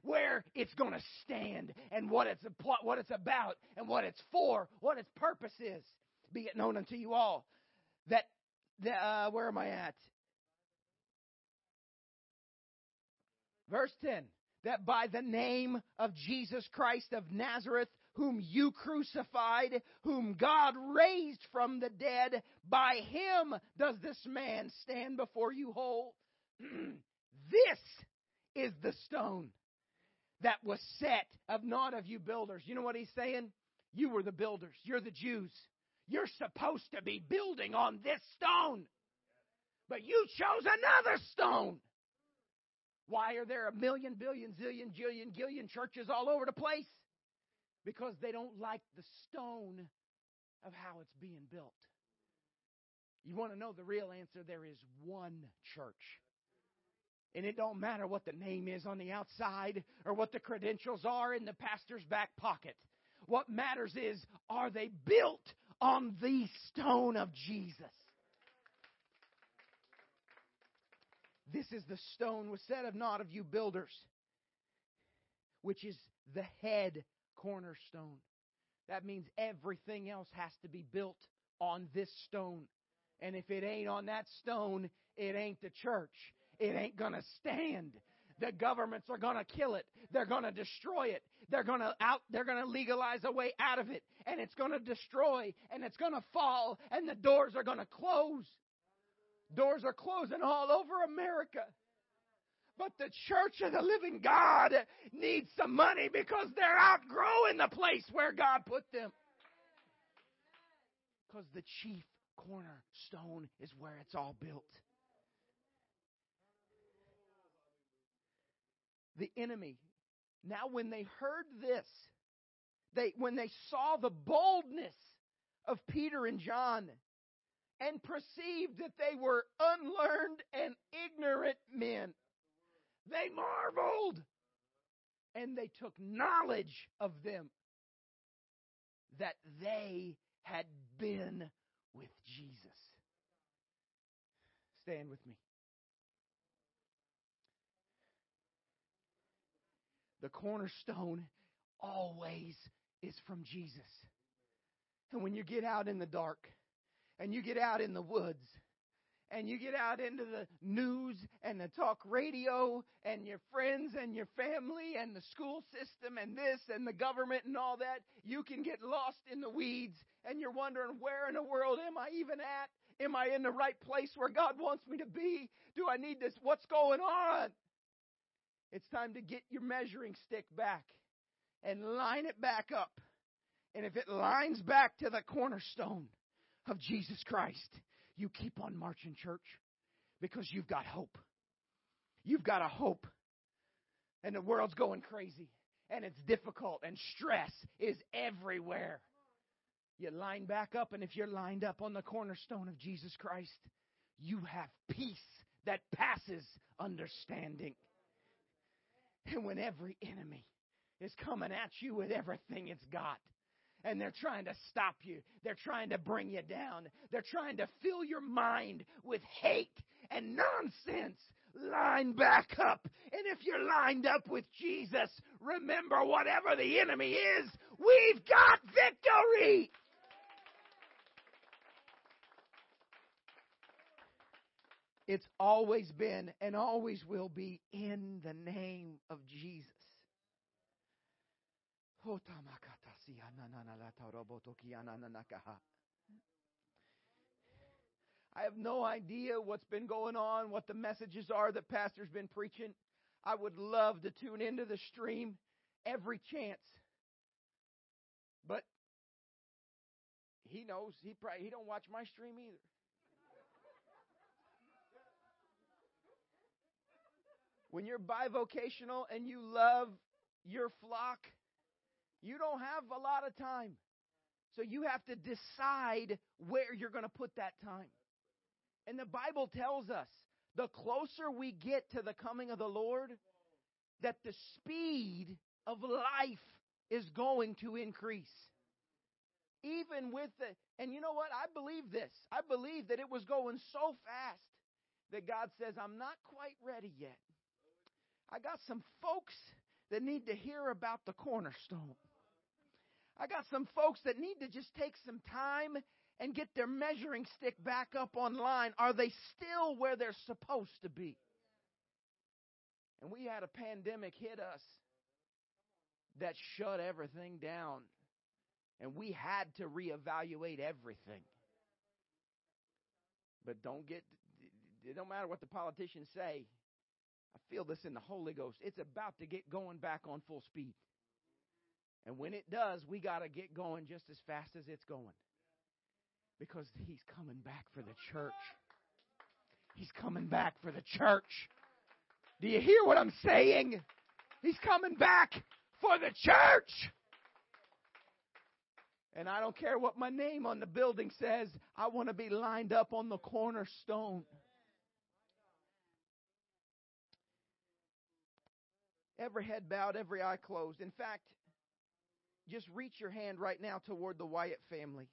Where it's going to stand and what it's what it's about and what it's for, what its purpose is. Be it known unto you all that, that uh, where am I at? Verse 10 that by the name of Jesus Christ of Nazareth, whom you crucified, whom God raised from the dead, by him does this man stand before you whole. [clears throat] this is the stone that was set of not of you builders. You know what he's saying? You were the builders. You're the Jews. You're supposed to be building on this stone. But you chose another stone. Why are there a million, billion, zillion, jillion, gillion churches all over the place? Because they don't like the stone of how it's being built. You want to know the real answer? There is one church. And it don't matter what the name is on the outside or what the credentials are in the pastor's back pocket. What matters is, are they built on the stone of Jesus? This is the stone was said of not of you builders, which is the head cornerstone. That means everything else has to be built on this stone. And if it ain't on that stone, it ain't the church. It ain't going to stand. The governments are going to kill it. They're going to destroy it. They're going to out they're going to legalize a way out of it and it's going to destroy and it's going to fall and the doors are going to close. Doors are closing all over America. But the church of the living God needs some money because they're outgrowing the place where God put them. Because the chief cornerstone is where it's all built. The enemy, now when they heard this, they when they saw the boldness of Peter and John and perceived that they were unlearned and ignorant men, they marveled and they took knowledge of them that they had been with Jesus. Stand with me. The cornerstone always is from Jesus. And when you get out in the dark and you get out in the woods and you get out into the news and the talk radio and your friends and your family and the school system and this and the government and all that, you can get lost in the weeds and you're wondering, where in the world am I even at? Am I in the right place where God wants me to be? Do I need this? What's going on? It's time to get your measuring stick back and line it back up. And if it lines back to the cornerstone of Jesus Christ, you keep on marching, church, because you've got hope. You've got a hope. And the world's going crazy, and it's difficult, and stress is everywhere. You line back up, and if you're lined up on the cornerstone of Jesus Christ, you have peace that passes understanding. And when every enemy is coming at you with everything it's got, and they're trying to stop you. They're trying to bring you down. They're trying to fill your mind with hate and nonsense. Line back up. And if you're lined up with Jesus, remember whatever the enemy is, we've got victory. It's always been and always will be in the name of Jesus. I have no idea what's been going on, what the messages are that Pastor's been preaching. I would love to tune into the stream every chance. But he knows he probably he don't watch my stream either. When you're bivocational and you love your flock, you don't have a lot of time. So you have to decide where you're going to put that time. And the Bible tells us the closer we get to the coming of the Lord, that the speed of life is going to increase. Even with the, and you know what? I believe this. I believe that it was going so fast that God says, I'm not quite ready yet. I got some folks that need to hear about the cornerstone. I got some folks that need to just take some time and get their measuring stick back up online. Are they still where they're supposed to be? And we had a pandemic hit us that shut everything down. And we had to reevaluate everything. But don't get, it don't matter what the politicians say. I feel this in the Holy Ghost. It's about to get going back on full speed. And when it does, we got to get going just as fast as it's going. Because he's coming back for the church. He's coming back for the church. Do you hear what I'm saying? He's coming back for the church. And I don't care what my name on the building says, I want to be lined up on the cornerstone. Every head bowed, every eye closed. In fact, just reach your hand right now toward the Wyatt family.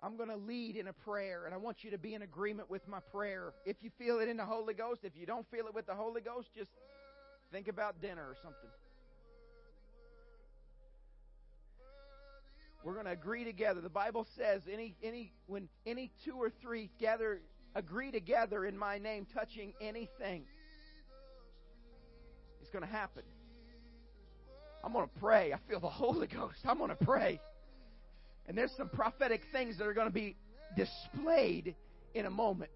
I'm going to lead in a prayer, and I want you to be in agreement with my prayer. If you feel it in the Holy Ghost, if you don't feel it with the Holy Ghost, just think about dinner or something. We're going to agree together. The Bible says any any when any two or three gather agree together in my name touching anything it's going to happen. I'm going to pray. I feel the [laughs] Holy Ghost. I'm going to pray. And there's some prophetic things that are going to be displayed in a moment.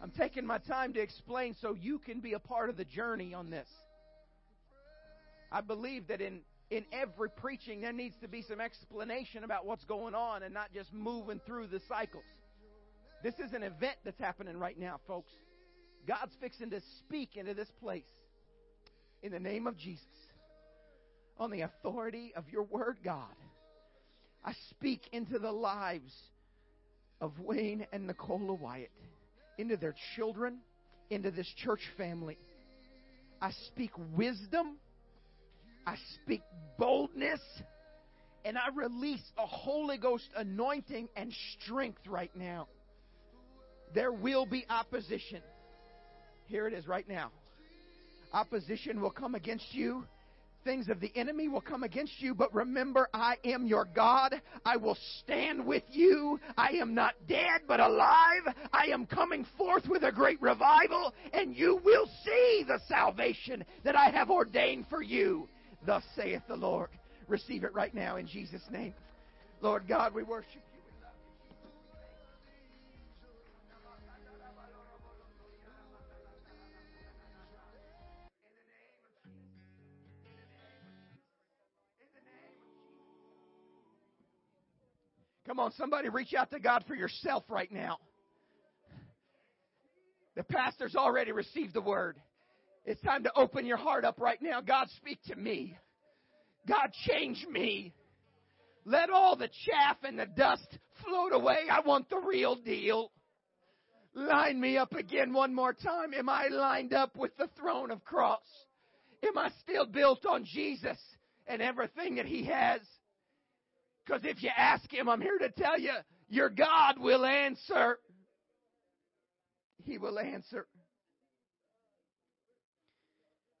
I'm taking my time to explain so you can be a part of the journey on this. I believe that in, in every preaching there needs to be some explanation about what's going on and not just moving through the cycles. This is an event that's happening right now, folks. God's fixing to speak into this place in the name of Jesus. On the authority of your word, God. I speak into the lives of Wayne and Nicola Wyatt, into their children, into this church family. I speak wisdom. I speak boldness. And I release a Holy Ghost anointing and strength right now. There will be opposition. Here it is right now. Opposition will come against you things of the enemy will come against you, but remember, I am your God. I will stand with you. I am not dead, but alive. I am coming forth with a great revival, and you will see the salvation that I have ordained for you. Thus saith the Lord. Receive it right now in Jesus' name. Lord God, we worship Come on, somebody reach out to God for yourself right now. The pastor's already received the word. It's time to open your heart up right now. God, speak to me. God, change me. Let all the chaff and the dust float away. I want the real deal. Line me up again one more time. Am I lined up with the throne of cross? Am I still built on Jesus and everything that He has? Because if you ask Him, I'm here to tell you, your God will answer. He will answer.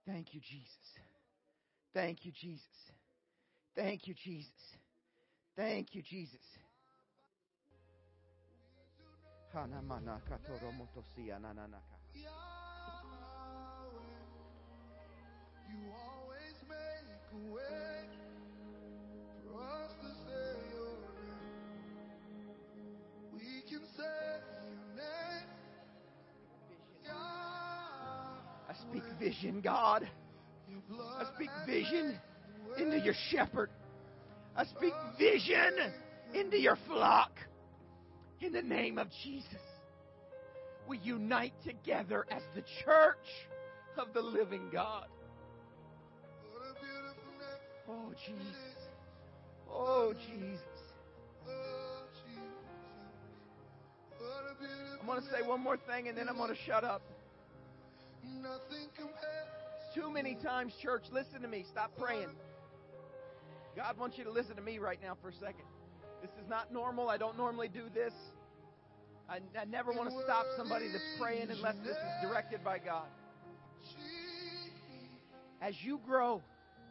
Thank you, Jesus. Thank you, Jesus. Thank you, Jesus. Thank you, Jesus. You always make a way for us speak vision, God. I speak vision into your shepherd. I speak vision into your flock. In the name of Jesus, we unite together as the church of the living God. Oh, Jesus. Oh, Jesus. I'm going to say one more thing and then I'm going to shut up. Too many times, church, listen to me. Stop praying. God wants you to listen to me right now for a second. This is not normal. I don't normally do this. I, I never want to stop somebody that's praying unless this is directed by God. As you grow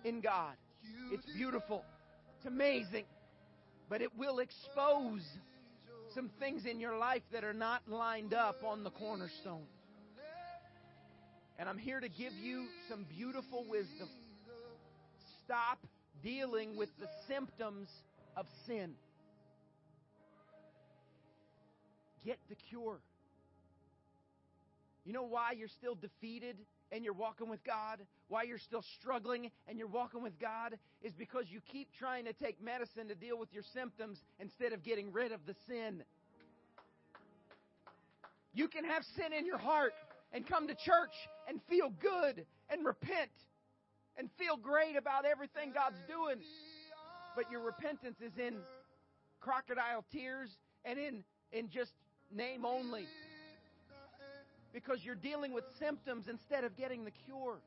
in God, it's beautiful, it's amazing, but it will expose some things in your life that are not lined up on the cornerstone. And I'm here to give you some beautiful wisdom. Stop dealing with the symptoms of sin. Get the cure. You know why you're still defeated and you're walking with God? Why you're still struggling and you're walking with God? Is because you keep trying to take medicine to deal with your symptoms instead of getting rid of the sin. You can have sin in your heart and come to church and feel good and repent and feel great about everything God's doing. But your repentance is in crocodile tears and in, in just name only. Because you're dealing with symptoms instead of getting the cure.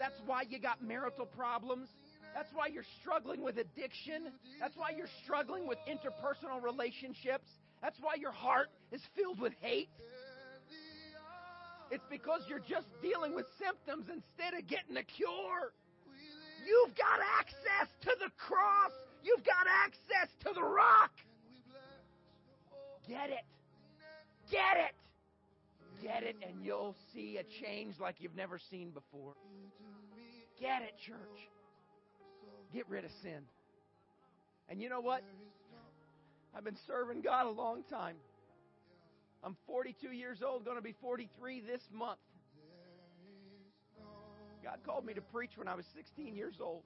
That's why you got marital problems. That's why you're struggling with addiction. That's why you're struggling with interpersonal relationships. That's why your heart is filled with hate. It's because you're just dealing with symptoms instead of getting a cure. You've got access to the cross. You've got access to the rock. Get it. Get it. Get it, and you'll see a change like you've never seen before. Get it, church. Get rid of sin. And you know what? I've been serving God a long time. I'm 42 years old, going to be 43 this month. God called me to preach when I was 16 years old.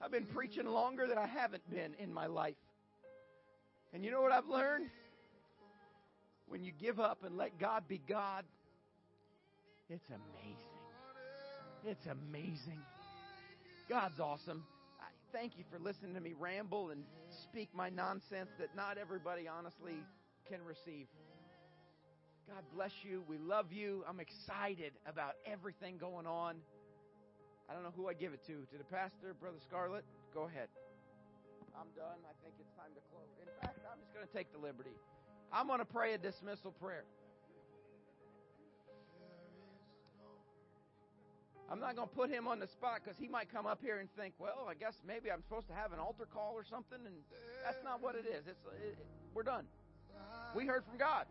I've been preaching longer than I haven't been in my life. And you know what I've learned? When you give up and let God be God, it's amazing. It's amazing. God's awesome. I thank you for listening to me ramble and speak my nonsense that not everybody honestly can receive. God bless you. We love you. I'm excited about everything going on. I don't know who I give it to. To the pastor, Brother Scarlett? Go ahead. I'm done. I think it's time to close. In fact, I'm just going to take the liberty. I'm going to pray a dismissal prayer. I'm not going to put him on the spot because he might come up here and think, well, I guess maybe I'm supposed to have an altar call or something, and that's not what it is. It's it, we're done. We heard from God.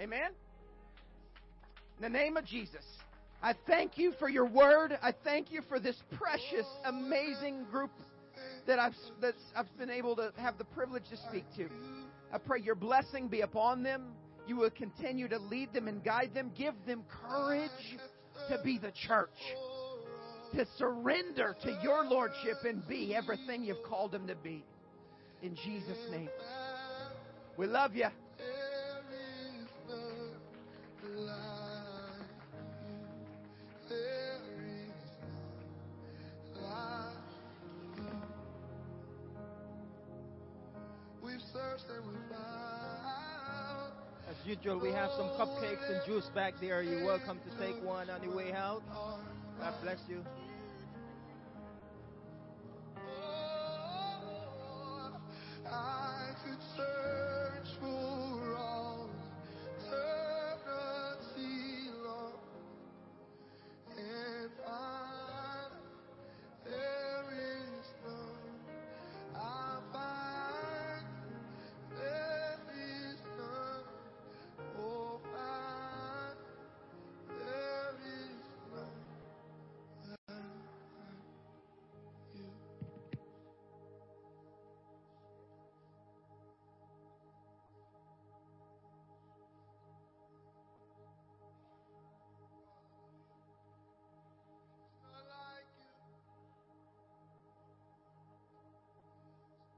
Amen. In the name of Jesus, I thank you for your word. I thank you for this precious, amazing group that I've that I've been able to have the privilege to speak to. I pray your blessing be upon them. You will continue to lead them and guide them. Give them courage to be the church, to surrender to your lordship and be everything you've called them to be. In Jesus' name. We love you. As usual, we have some cupcakes and juice back there. You're welcome to take one on the way out. God bless you. I could serve.